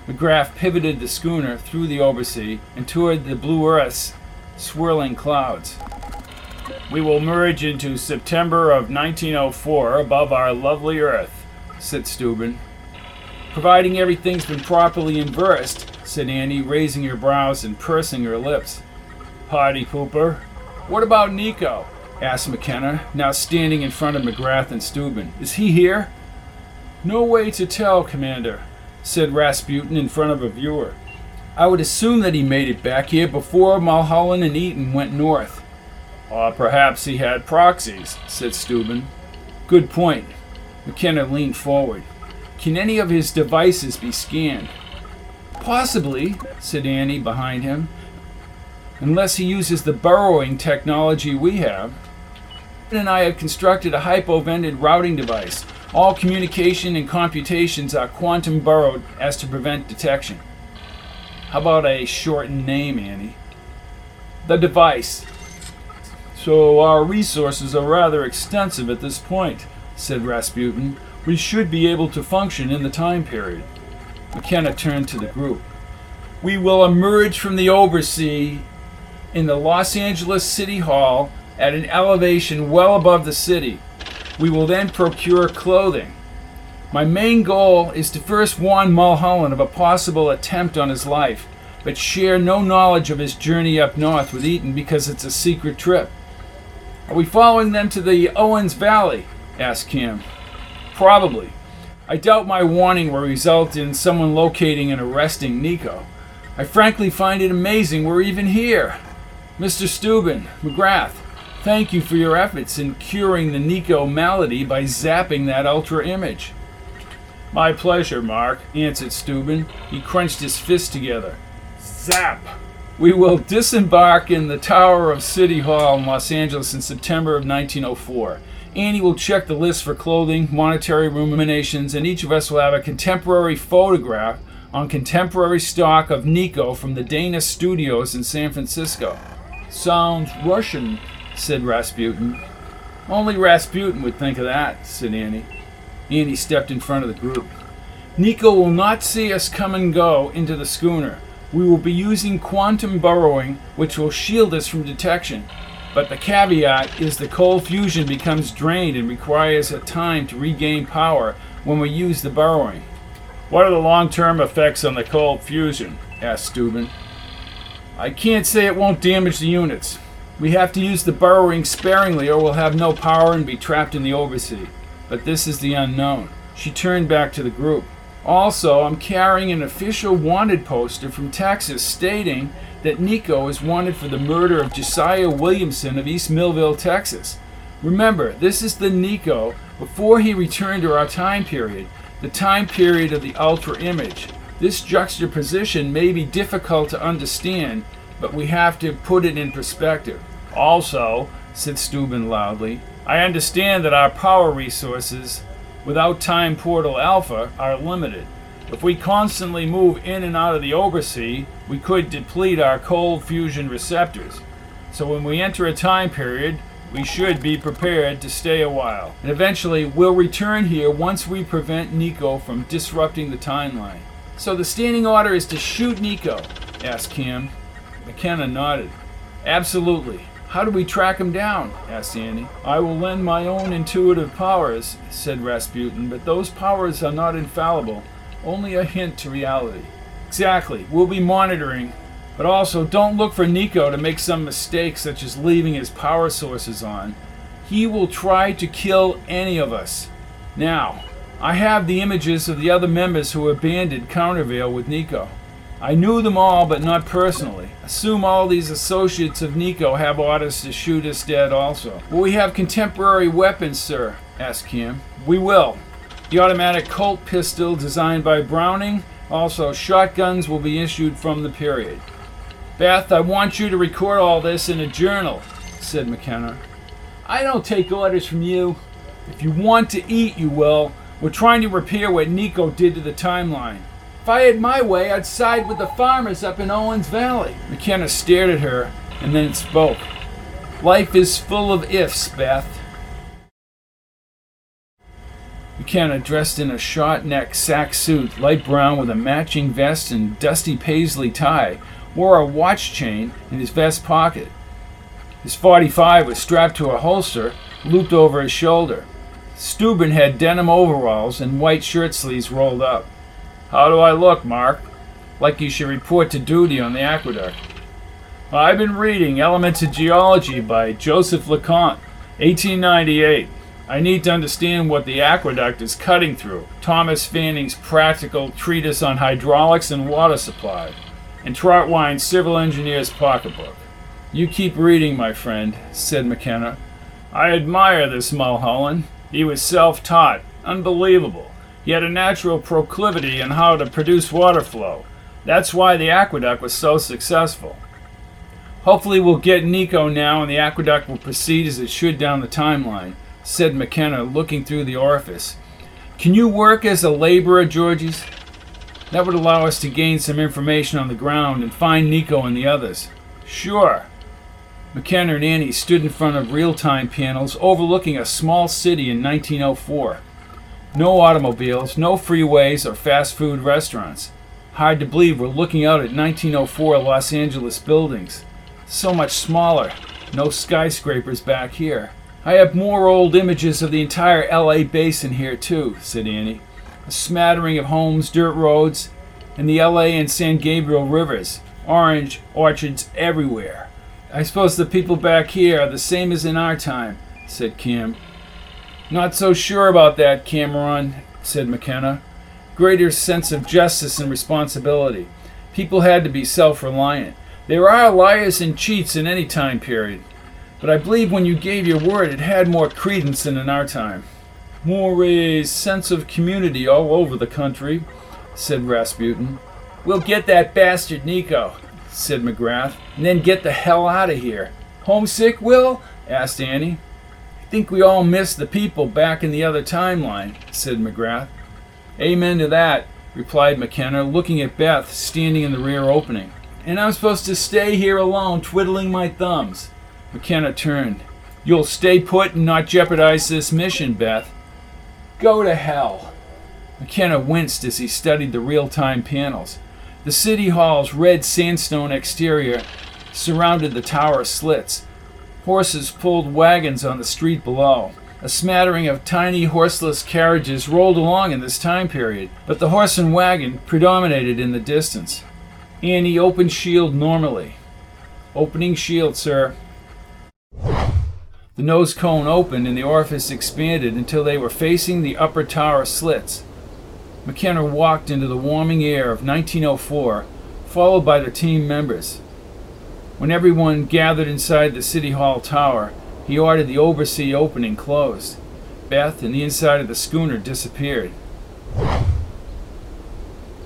McGrath pivoted the schooner through the Obersee and toward the blue Earth's swirling clouds. We will merge into September of 1904 above our lovely Earth, said Steuben. Providing everything's been properly inversed, said Annie, raising her brows and pursing her lips. Party pooper. What about Nieeko? asked McKenna, now standing in front of McGrath and Steuben. Is he here? No way to tell, Commander, said Rasputin in front of a viewer. I would assume that he made it back here before Mulholland and Eaton went north. Or perhaps he had proxies, said Steuben. Good point. McKenna leaned forward. Can any of his devices be scanned? Possibly, said Annie behind him. Unless he uses the burrowing technology we have. Steuben and I have constructed a hypovented routing device. All communication and computations are quantum burrowed as to prevent detection. How about a shortened name, Annie? The device. So our resources are rather extensive at this point, said Rasputin. We should be able to function in the time period. McKenna turned to the group. We will emerge from the Obersee in the Los Angeles City Hall at an elevation well above the city. We will then procure clothing. My main goal is to first warn Mulholland of a possible attempt on his life, but share no knowledge of his journey up north with Eaton because it's a secret trip. Are we following them to the Owens Valley? asked Cam. Probably. I doubt my warning will result in someone locating and arresting Nieeko. I frankly find it amazing we're even here. Mr. Steuben, McGrath, thank you for your efforts in curing the Nieeko malady by zapping that ultra image. My pleasure, Mark, answered Steuben. He crunched his fists together. Zap! We will disembark in the tower of City Hall in Los Angeles in September of 1904. Annie will check the list for clothing, monetary ruminations, and each of us will have a contemporary photograph on contemporary stock of Nieeko from the Dana Studios in San Francisco. Sounds Russian, said Rasputin. Only Rasputin would think of that, said Annie. Annie stepped in front of the group. Nieeko will not see us come and go into the schooner. We will be using quantum burrowing, which will shield us from detection. But the caveat is the cold fusion becomes drained and requires a time to regain power when we use the burrowing. What are the long term effects on the cold fusion? asked Steuben. I can't say it won't damage the units. We have to use the burrowing sparingly or we'll have no power and be trapped in the Obersee. But this is the unknown. She turned back to the group. Also, I'm carrying an official wanted poster from Texas stating that Nieeko is wanted for the murder of Josiah Williamson of East Millville, Texas. Remember, this is the Nieeko before he returned to our time period, the time period of the Ultra Image. This juxtaposition may be difficult to understand, but we have to put it in perspective. Also, said Steuben loudly, I understand that our power resources without Time Portal Alpha are limited. If we constantly move in and out of the Obersee, we could deplete our cold fusion receptors. So when we enter a time period, we should be prepared to stay a while. And eventually, we'll return here once we prevent Nieeko from disrupting the timeline. So the standing order is to shoot Nieeko? asked Kim. McKenna nodded. Absolutely. How do we track him down? asked Annie. I will lend my own intuitive powers, said Rasputin, but those powers are not infallible, only a hint to reality. Exactly. We'll be monitoring. But also, don't look for Nieeko to make some mistake, such as leaving his power sources on. He will try to kill any of us. Now, I have the images of the other members who abandoned Countervail with Nieeko. I knew them all, but not personally. Assume all these associates of Nieeko have orders to shoot us dead also. Will we have contemporary weapons, sir? asked Kim. We will. The automatic Colt pistol designed by Browning. Also, shotguns will be issued from the period. Beth, I want you to record all this in a journal, said McKenna. I don't take orders from you. If you want to eat, you will. We're trying to repair what Nieeko did to the timeline. If I had my way, I'd side with the farmers up in Owens Valley. McKenna stared at her and then spoke. Life is full of ifs, Beth. McKenna, dressed in a short neck sack suit, light brown with a matching vest and dusty paisley tie, wore a watch chain in his vest pocket. His 45 was strapped to a holster, looped over his shoulder. Steuben had denim overalls and white shirt sleeves rolled up. How do I look, Mark? Like you should report to duty on the aqueduct. I've been reading Elements of Geology by Joseph LeConte, 1898. I need to understand what the aqueduct is cutting through. Thomas Fanning's practical treatise on hydraulics and water supply, and Trautwein's civil engineer's pocketbook. You keep reading, my friend, said McKenna. I admire this Mulholland. He was self taught. Unbelievable. He had a natural proclivity in how to produce water flow. That's why the aqueduct was so successful. Hopefully, we'll get Nieeko now and the aqueduct will proceed as it should down the timeline, said McKenna, looking through the orifice. Can you work as a laborer, Georges? That would allow us to gain some information on the ground and find Nieeko and the others. Sure. McKenna and Annie stood in front of real time panels overlooking a small city in 1904. No automobiles, no freeways or fast food restaurants. Hard to believe we're looking out at 1904 Los Angeles buildings. So much smaller. No skyscrapers back here. I have more old images of the entire LA basin here, too, said Annie. A smattering of homes, dirt roads, and the LA and San Gabriel rivers. Orange orchards everywhere. I suppose the people back here are the same as in our time, said Kim. Not so sure about that, Cameron, said McKenna. Greater sense of justice and responsibility. People had to be self reliant. There are liars and cheats in any time period, but I believe when you gave your word it had more credence than in our time. More a sense of community all over the country, said Rasputin. We'll get that bastard Nieeko, said McGrath, and then get the hell out of here. Homesick, Will? asked Annie. Think we all miss the people back in the other timeline, said McGrath. Amen to that, replied McKenna, looking at Beth standing in the rear opening. And I'm supposed to stay here alone, twiddling my thumbs. McKenna turned. You'll stay put and not jeopardize this mission, Beth. Go to hell. McKenna winced as he studied the real time panels. The City Hall's red sandstone exterior surrounded the tower slits. Horses pulled wagons on the street below. A smattering of tiny horseless carriages rolled along in this time period, but the horse and wagon predominated in the distance. Annie opened shield normally. Opening shield, sir. The nose cone opened and the orifice expanded until they were facing the upper tower slits. McKenna walked into the warming air of 1904, followed by the team members. When everyone gathered inside the City Hall tower, he ordered the Obersee opening closed. Beth and the inside of the schooner disappeared.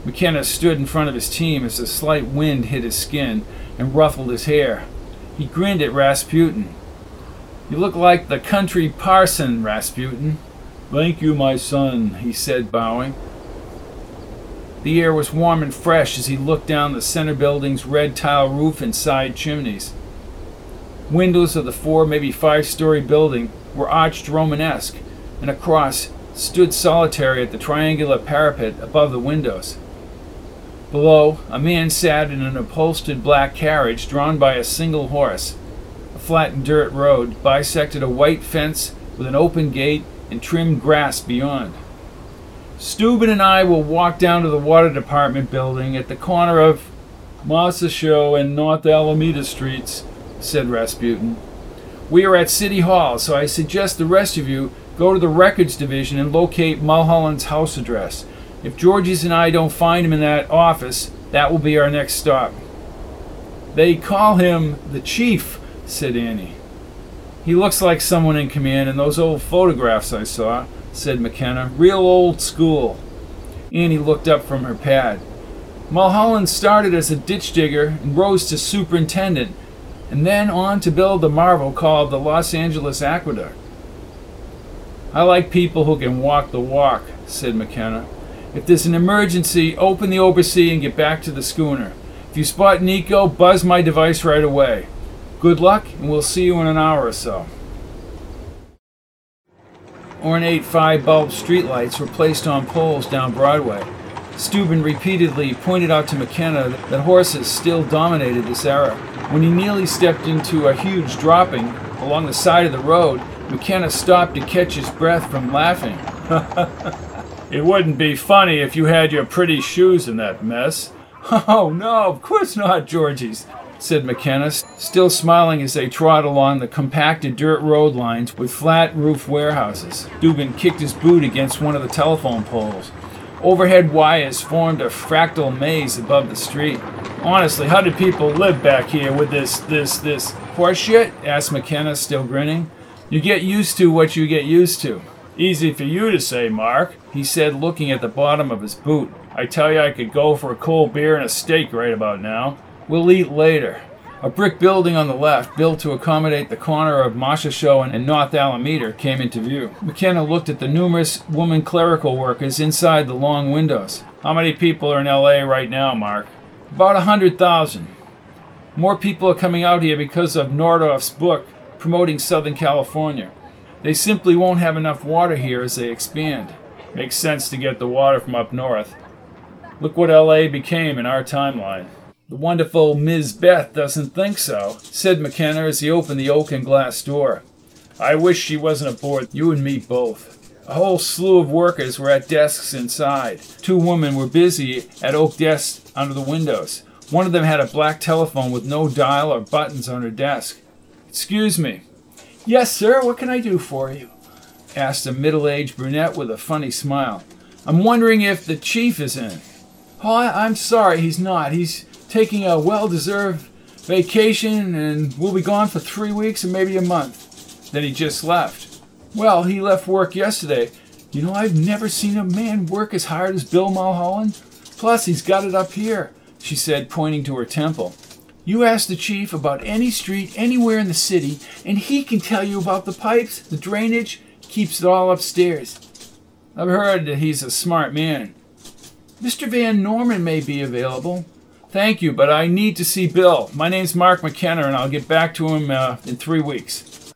McKenna stood in front of his team as a slight wind hit his skin and ruffled his hair. He grinned at Rasputin. You look like the country parson, Rasputin. Thank you, my son, he said, bowing. The air was warm and fresh as he looked down the center building's red tile roof and side chimneys. Windows of the four, maybe five story building were arched Romanesque, and a cross stood solitary at the triangular parapet above the windows. Below, a man sat in an upholstered black carriage drawn by a single horse. A flattened dirt road bisected a white fence with an open gate and trimmed grass beyond. Steuben and I will walk down to the water department building at the corner of Show and North Alameda Streets, said Rasputin. We are at City Hall, so I suggest the rest of you go to the records division and locate Mulholland's house address. If Georges and I don't find him in that office, that will be our next stop. They call him the chief, said Annie. He looks like someone in command in those old photographs I saw said McKenna. Real old school. Annie looked up from her pad. Mulholland started as a ditch digger and rose to superintendent, and then on to build the marvel called the Los Angeles Aqueduct. I like people who can walk the walk, said McKenna. If there's an emergency, open the Obersee and get back to the schooner. If you spot Nieeko, buzz my device right away. Good luck, and we'll see you in an hour or so. Ornate five bulb streetlights were placed on poles down Broadway. Steuben repeatedly pointed out to McKenna that horses still dominated this era. When he nearly stepped into a huge dropping along the side of the road, McKenna stopped to catch his breath from laughing. it wouldn't be funny if you had your pretty shoes in that mess. Oh, no, of course not, Georges said McKenna, still smiling as they trod along the compacted dirt road lines with flat roof warehouses. Dugan kicked his boot against one of the telephone poles. Overhead wires formed a fractal maze above the street. Honestly, how did people live back here with this, this, this horseshit? asked McKenna, still grinning. You get used to what you get used to. Easy for you to say, Mark, he said, looking at the bottom of his boot. I tell you, I could go for a cold beer and a steak right about now. We'll eat later. A brick building on the left, built to accommodate the corner of Marchessault and North Alameda, came into view. McKenna looked at the numerous woman clerical workers inside the long windows. How many people are in LA right now, Mark? About a hundred thousand. More people are coming out here because of Nordhoff's book promoting Southern California. They simply won't have enough water here as they expand. Makes sense to get the water from up north. Look what LA became in our timeline. The wonderful Miss Beth doesn't think so, said McKenna as he opened the oak and glass door. I wish she wasn't aboard, you and me both. A whole slew of workers were at desks inside. Two women were busy at oak desks under the windows. One of them had a black telephone with no dial or buttons on her desk. Excuse me. Yes, sir, what can I do for you? asked a middle aged brunette with a funny smile. I'm wondering if the chief is in. Oh, I- I'm sorry, he's not. He's taking a well deserved vacation and will be gone for three weeks and maybe a month. Then he just left. Well, he left work yesterday. You know, I've never seen a man work as hard as Bill Mulholland. Plus, he's got it up here, she said, pointing to her temple. You ask the chief about any street anywhere in the city, and he can tell you about the pipes, the drainage, keeps it all upstairs. I've heard that he's a smart man. Mr. Van Norman may be available. Thank you, but I need to see Bill. My name's Mark McKenna, and I'll get back to him uh, in three weeks.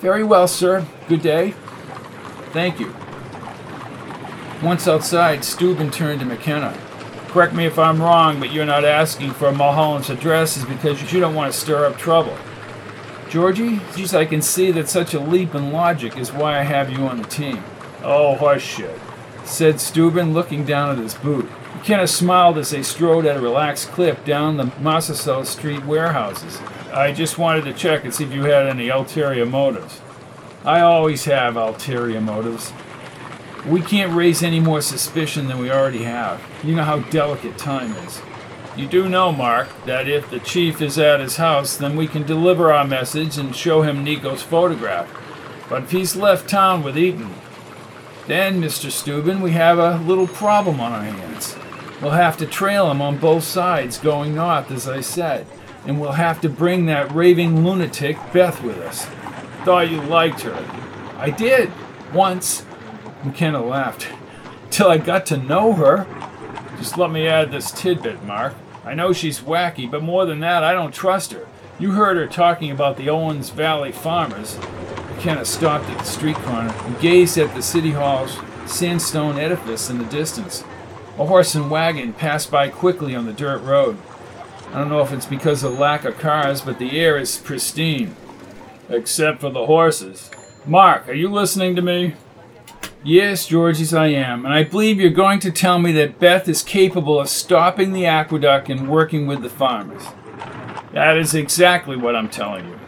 Very well, sir. Good day. Thank you. Once outside, Steuben turned to McKenna. Correct me if I'm wrong, but you're not asking for Mulholland's address is because you don't want to stir up trouble. Georgie, geez, I can see that such a leap in logic is why I have you on the team. Oh, horseshit, said Steuben, looking down at his boot. McKenna smiled as they strode at a relaxed clip down the Massasoit Street warehouses. I just wanted to check and see if you had any ulterior motives. I always have ulterior motives. We can't raise any more suspicion than we already have. You know how delicate time is. You do know, Mark, that if the chief is at his house, then we can deliver our message and show him Nieeko's photograph. But if he's left town with Eaton, then, Mr. Steuben, we have a little problem on our hands. We'll have to trail him on both sides going north, as I said, and we'll have to bring that raving lunatic Beth with us. Thought you liked her. I did, once. McKenna laughed. Till I got to know her. Just let me add this tidbit, Mark. I know she's wacky, but more than that, I don't trust her. You heard her talking about the Owens Valley farmers. McKenna stopped at the street corner and gazed at the City Hall's sandstone edifice in the distance. A horse and wagon pass by quickly on the dirt road. I don't know if it's because of lack of cars, but the air is pristine. Except for the horses. Mark, are you listening to me? Yes, Georges, I am, and I believe you're going to tell me that Beth is capable of stopping the aqueduct and working with the farmers. That is exactly what I'm telling you.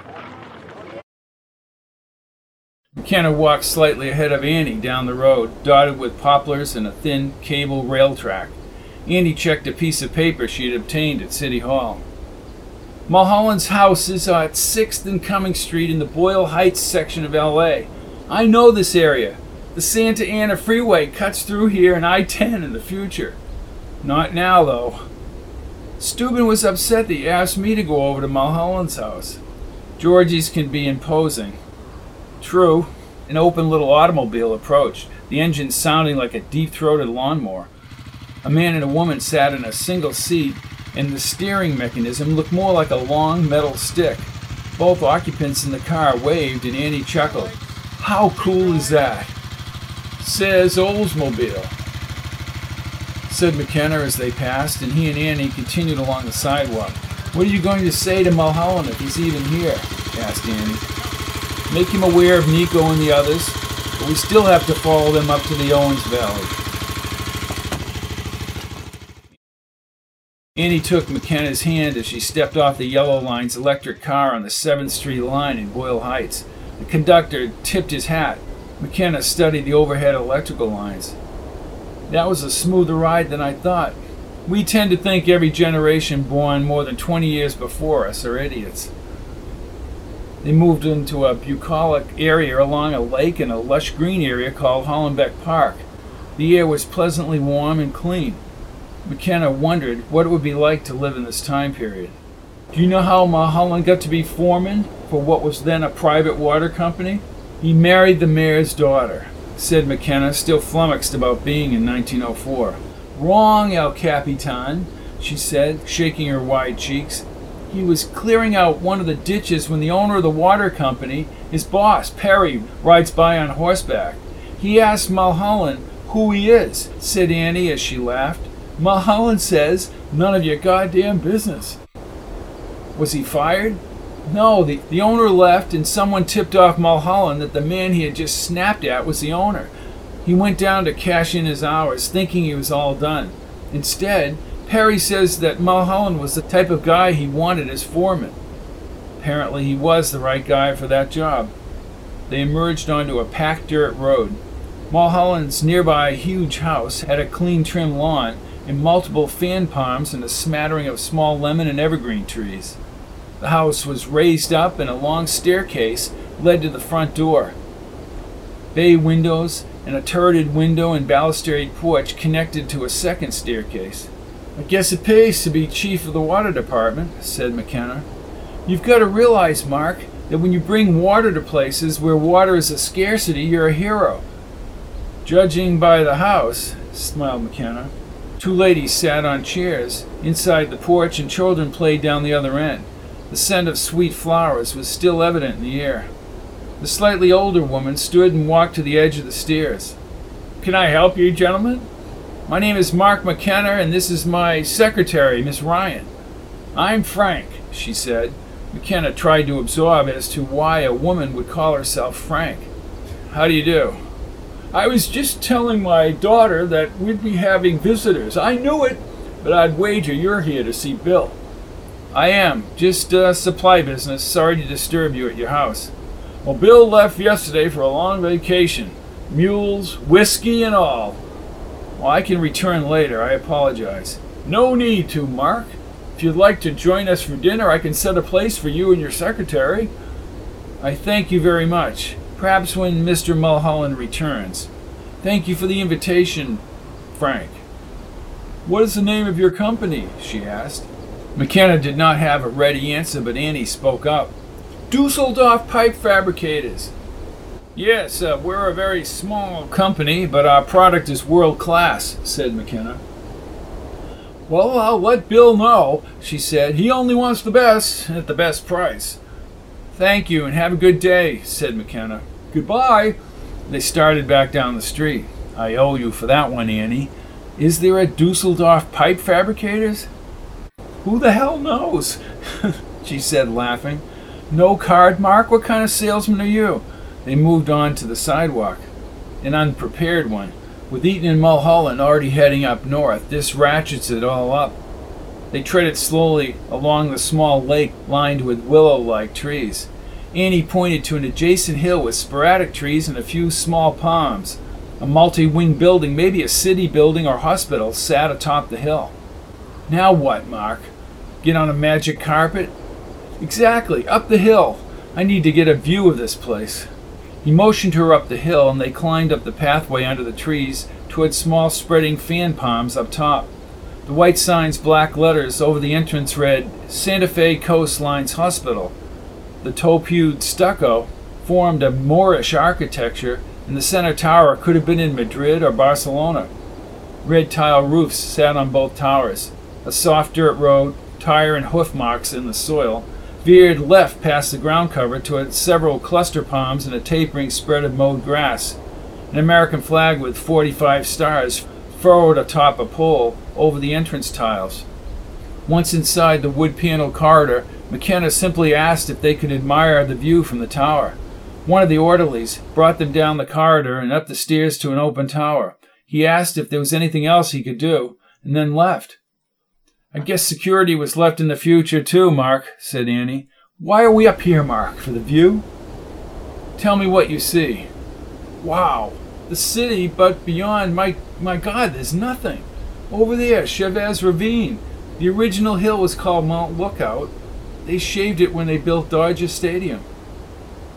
McKenna walked slightly ahead of Annie down the road, dotted with poplars and a thin cable rail track. Annie checked a piece of paper she had obtained at City Hall. Mulholland's house is at 6th and Cumming Street in the Boyle Heights section of LA. I know this area. The Santa Ana Freeway cuts through here and I 10 in the future. Not now, though. Steuben was upset that you asked me to go over to Mulholland's house. Georgie's can be imposing. True, an open little automobile approached, the engine sounding like a deep throated lawnmower. A man and a woman sat in a single seat, and the steering mechanism looked more like a long metal stick. Both occupants in the car waved, and Annie chuckled. How cool is that? Says Oldsmobile, said McKenna as they passed, and he and Annie continued along the sidewalk. What are you going to say to Mulholland if he's even here? asked Annie. Make him aware of Nieeko and the others, but we still have to follow them up to the Owens Valley. Annie took McKenna's hand as she stepped off the Yellow Line's electric car on the 7th Street line in Boyle Heights. The conductor tipped his hat. McKenna studied the overhead electrical lines. That was a smoother ride than I thought. We tend to think every generation born more than 20 years before us are idiots. They moved into a bucolic area along a lake in a lush green area called Hollenbeck Park. The air was pleasantly warm and clean. McKenna wondered what it would be like to live in this time period. Do you know how Mulholland got to be foreman for what was then a private water company? He married the mayor's daughter, said McKenna, still flummoxed about being in 1904. Wrong, El Capitan, she said, shaking her wide cheeks. He was clearing out one of the ditches when the owner of the water company, his boss, Perry, rides by on horseback. He asked Mulholland who he is, said Annie as she laughed. Mulholland says, none of your goddamn business. Was he fired? No, the, the owner left and someone tipped off Mulholland that the man he had just snapped at was the owner. He went down to cash in his hours, thinking he was all done. Instead, Perry says that Mulholland was the type of guy he wanted as foreman. Apparently, he was the right guy for that job. They emerged onto a packed dirt road. Mulholland's nearby huge house had a clean, trim lawn and multiple fan palms and a smattering of small lemon and evergreen trees. The house was raised up, and a long staircase led to the front door. Bay windows and a turreted window and balustrade porch connected to a second staircase. I guess it pays to be chief of the water department, said McKenna. You've got to realize, Mark, that when you bring water to places where water is a scarcity, you're a hero. Judging by the house, smiled McKenna. Two ladies sat on chairs inside the porch and children played down the other end. The scent of sweet flowers was still evident in the air. The slightly older woman stood and walked to the edge of the stairs. Can I help you, gentlemen? My name is Mark McKenna, and this is my secretary, Miss Ryan. I'm Frank, she said. McKenna tried to absorb as to why a woman would call herself Frank. How do you do? I was just telling my daughter that we'd be having visitors. I knew it, but I'd wager you're here to see Bill. I am. Just uh, supply business. Sorry to disturb you at your house. Well, Bill left yesterday for a long vacation. Mules, whiskey, and all. Well, I can return later. I apologize. No need to, Mark. If you'd like to join us for dinner, I can set a place for you and your secretary. I thank you very much. Perhaps when Mr. Mulholland returns. Thank you for the invitation, Frank. What is the name of your company? she asked. McKenna did not have a ready answer, but Annie spoke up. Dusseldorf Pipe Fabricators. Yes, uh, we're a very small company, but our product is world class, said McKenna. Well, I'll let Bill know, she said. He only wants the best at the best price. Thank you and have a good day, said McKenna. Goodbye. They started back down the street. I owe you for that one, Annie. Is there a Dusseldorf pipe fabricators? Who the hell knows? she said, laughing. No card, Mark? What kind of salesman are you? They moved on to the sidewalk. An unprepared one. With Eaton and Mulholland already heading up north, this ratchets it all up. They treaded slowly along the small lake lined with willow like trees. Annie pointed to an adjacent hill with sporadic trees and a few small palms. A multi wing building, maybe a city building or hospital, sat atop the hill. Now what, Mark? Get on a magic carpet? Exactly, up the hill. I need to get a view of this place. He motioned her up the hill, and they climbed up the pathway under the trees toward small spreading fan palms up top. The white sign's black letters over the entrance read Santa Fe Coastlines Hospital. The topewed stucco formed a Moorish architecture, and the center tower could have been in Madrid or Barcelona. Red tile roofs sat on both towers. A soft dirt road, tire and hoof marks in the soil, veered left past the ground cover to several cluster palms and a tapering spread of mowed grass. An American flag with 45 stars furrowed atop a pole over the entrance tiles. Once inside the wood paneled corridor, McKenna simply asked if they could admire the view from the tower. One of the orderlies brought them down the corridor and up the stairs to an open tower. He asked if there was anything else he could do, and then left. I guess security was left in the future too, Mark, said Annie. Why are we up here, Mark? For the view? Tell me what you see. Wow, the city, but beyond, my, my God, there's nothing. Over there, Chavez Ravine. The original hill was called Mount Lookout. They shaved it when they built Dodger Stadium.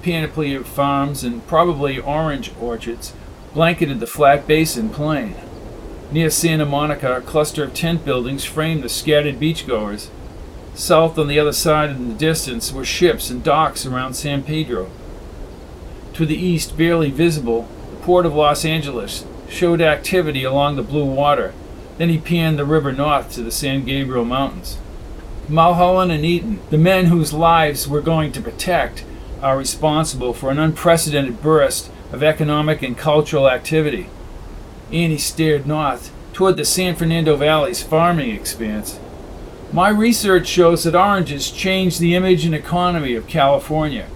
Panoply of farms and probably orange orchards blanketed the flat basin plain. Near Santa Monica, a cluster of tent buildings framed the scattered beachgoers. South on the other side in the distance were ships and docks around San Pedro. To the east, barely visible, the port of Los Angeles showed activity along the blue water. Then he panned the river north to the San Gabriel Mountains. Mulholland and Eaton, the men whose lives we're going to protect, are responsible for an unprecedented burst of economic and cultural activity. Annie stared north toward the San Fernando Valley's farming expanse. My research shows that oranges change the image and economy of California.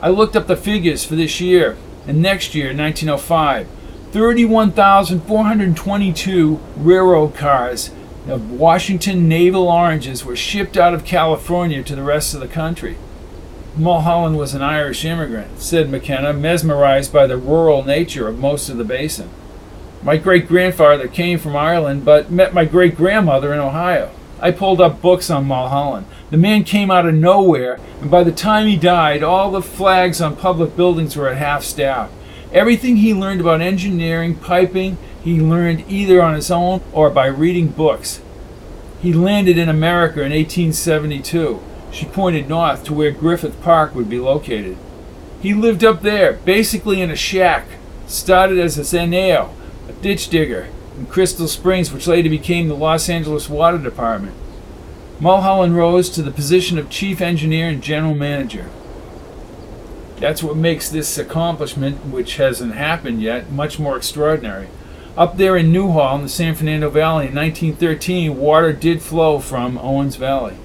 I looked up the figures for this year and next year, 1905. 31,422 railroad cars of Washington navel oranges were shipped out of California to the rest of the country. Mulholland was an Irish immigrant, said McKenna, mesmerized by the rural nature of most of the basin. My great grandfather came from Ireland, but met my great grandmother in Ohio. I pulled up books on Mulholland. The man came out of nowhere, and by the time he died, all the flags on public buildings were at half staff. Everything he learned about engineering, piping, he learned either on his own or by reading books. He landed in America in 1872. She pointed north to where Griffith Park would be located. He lived up there, basically in a shack. Started as a zanjero, ditch digger, in Crystal Springs, which later became the Los Angeles Water Department. Mulholland rose to the position of chief engineer and general manager. That's what makes this accomplishment, which hasn't happened yet, much more extraordinary. Up there in Newhall in the San Fernando Valley in 1913, water did flow from Owens Valley.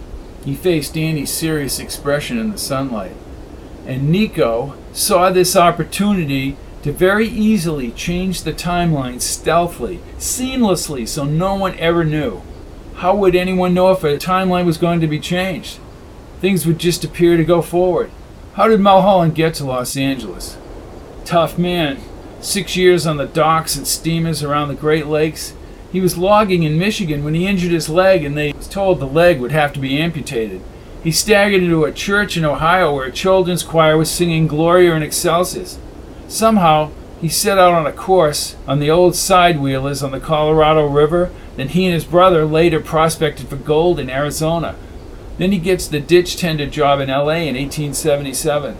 He faced Annie's serious expression in the sunlight. And Nieeko saw this opportunity to very easily change the timeline stealthily, seamlessly, so no one ever knew. How would anyone know if a timeline was going to be changed? Things would just appear to go forward. How did Mulholland get to Los Angeles? Tough man. Six years on the docks and steamers around the Great Lakes. He was logging in Michigan when he injured his leg and they was told the leg would have to be amputated. He staggered into a church in Ohio where a children's choir was singing Gloria in Excelsis. Somehow, he set out on a course on the old side wheelers on the Colorado River. Then he and his brother later prospected for gold in Arizona. Then he gets the ditch tender job in LA in 1877.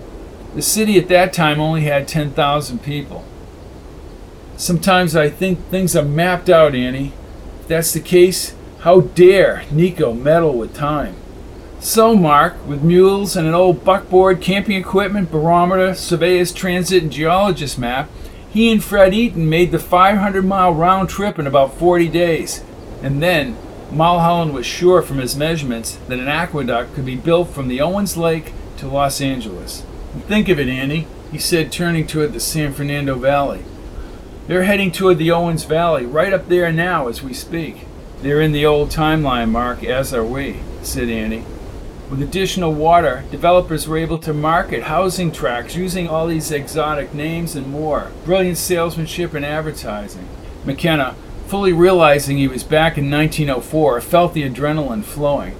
The city at that time only had 10,000 people. Sometimes I think things are mapped out, Annie. If that's the case, how dare Nieeko meddle with time? So, Mark, with mules and an old buckboard, camping equipment, barometer, surveyor's transit, and geologist map, he and Fred Eaton made the 500 mile round trip in about 40 days. And then, Mulholland was sure from his measurements that an aqueduct could be built from the Owens Lake to Los Angeles. Think of it, Annie, he said, turning toward the San Fernando Valley. They're heading toward the Owens Valley, right up there now as we speak. They're in the old timeline, Mark, as are we, said Annie. With additional water, developers were able to market housing tracts using all these exotic names and more. Brilliant salesmanship and advertising. McKenna, fully realizing he was back in 1904, felt the adrenaline flowing.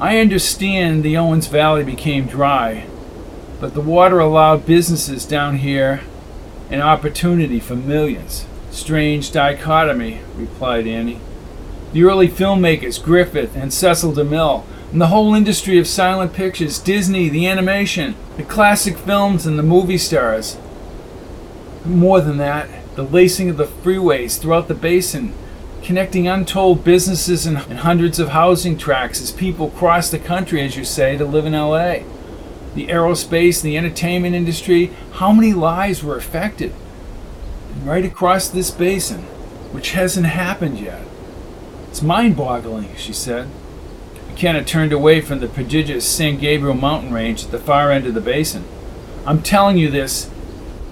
I understand the Owens Valley became dry, but the water allowed businesses down here an opportunity for millions. Strange dichotomy, replied Annie. The early filmmakers, Griffith and Cecil DeMille, and the whole industry of silent pictures, Disney, the animation, the classic films, and the movie stars. More than that, the lacing of the freeways throughout the basin, connecting untold businesses and, hundreds of housing tracts as people cross the country, as you say, to live in LA. The aerospace, the entertainment industry, how many lives were affected? And right across this basin, which hasn't happened yet. It's mind boggling, she said. McKenna turned away from the prodigious San Gabriel mountain range at the far end of the basin. I'm telling you this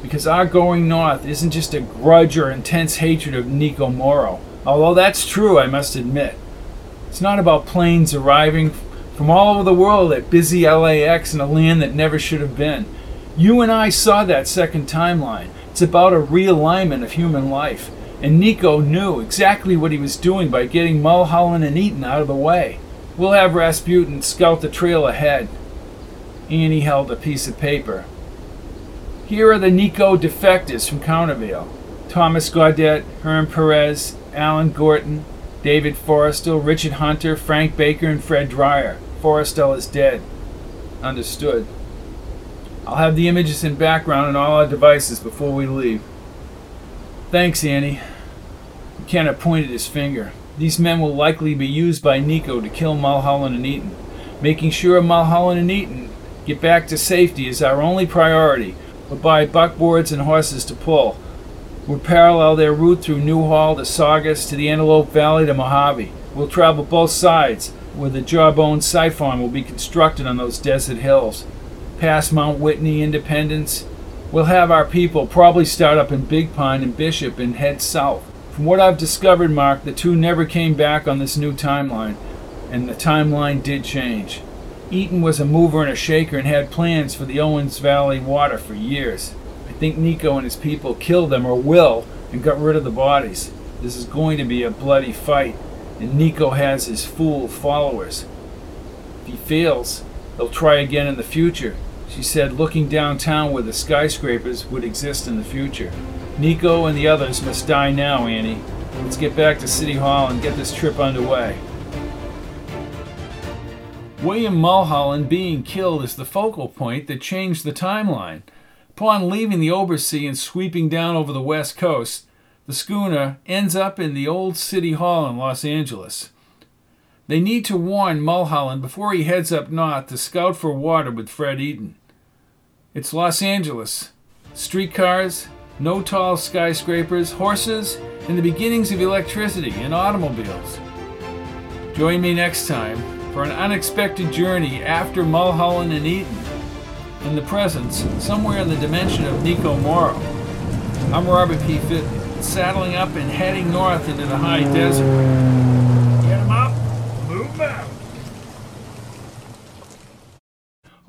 because our going north isn't just a grudge or intense hatred of Nieeko Mauro, although that's true, I must admit. It's not about planes arriving from all over the world at busy LAX in a land that never should have been. You and I saw that second timeline. It's about a realignment of human life. And Nieeko knew exactly what he was doing by getting Mulholland and Eaton out of the way. We'll have Rasputin scout the trail ahead. Annie held a piece of paper. Here are the Nieeko defectives from Countervale. Thomas Gaudet, Herm Perez, Alan Gorton, David Forrestal, Richard Hunter, Frank Baker, and Fred Dreyer. Forrestal is dead. Understood. I'll have the images in background on all our devices before we leave. Thanks, Annie. McKenna pointed his finger. These men will likely be used by Nieeko to kill Mulholland and Eaton. Making sure Mulholland and Eaton get back to safety is our only priority. We'll buy buckboards and horses to pull. We'll parallel their route through Newhall to Saugus to the Antelope Valley to Mojave. We'll travel both sides, where the Jawbone Siphon will be constructed on those desert hills. Past Mount Whitney, Independence. We'll have our people probably start up in Big Pine and Bishop and head south. From what I've discovered, Mark, the two never came back on this new timeline, and the timeline did change. Eaton was a mover and a shaker and had plans for the Owens Valley water for years. I think Nieeko and his people killed them or will and got rid of the bodies. This is going to be a bloody fight, and Nieeko has his fool followers. If he fails, they'll try again in the future, she said, looking downtown where the skyscrapers would exist in the future. Nieeko and the others must die now, Annie. Let's get back to City Hall and get this trip underway. William Mulholland being killed is the focal point that changed the timeline. Upon leaving the Obersee and sweeping down over the west coast, the schooner ends up in the old city hall in Los Angeles. They need to warn Mulholland before he heads up north to scout for water with Fred Eaton. It's Los Angeles. Streetcars, no tall skyscrapers, horses, and the beginnings of electricity and automobiles. Join me next time for an unexpected journey after Mulholland and Eaton, in the presence, somewhere in the dimension of Nieeko Mauro. I'm Robert P. Fitton, saddling up and heading north into the high desert. Get 'em up, move out.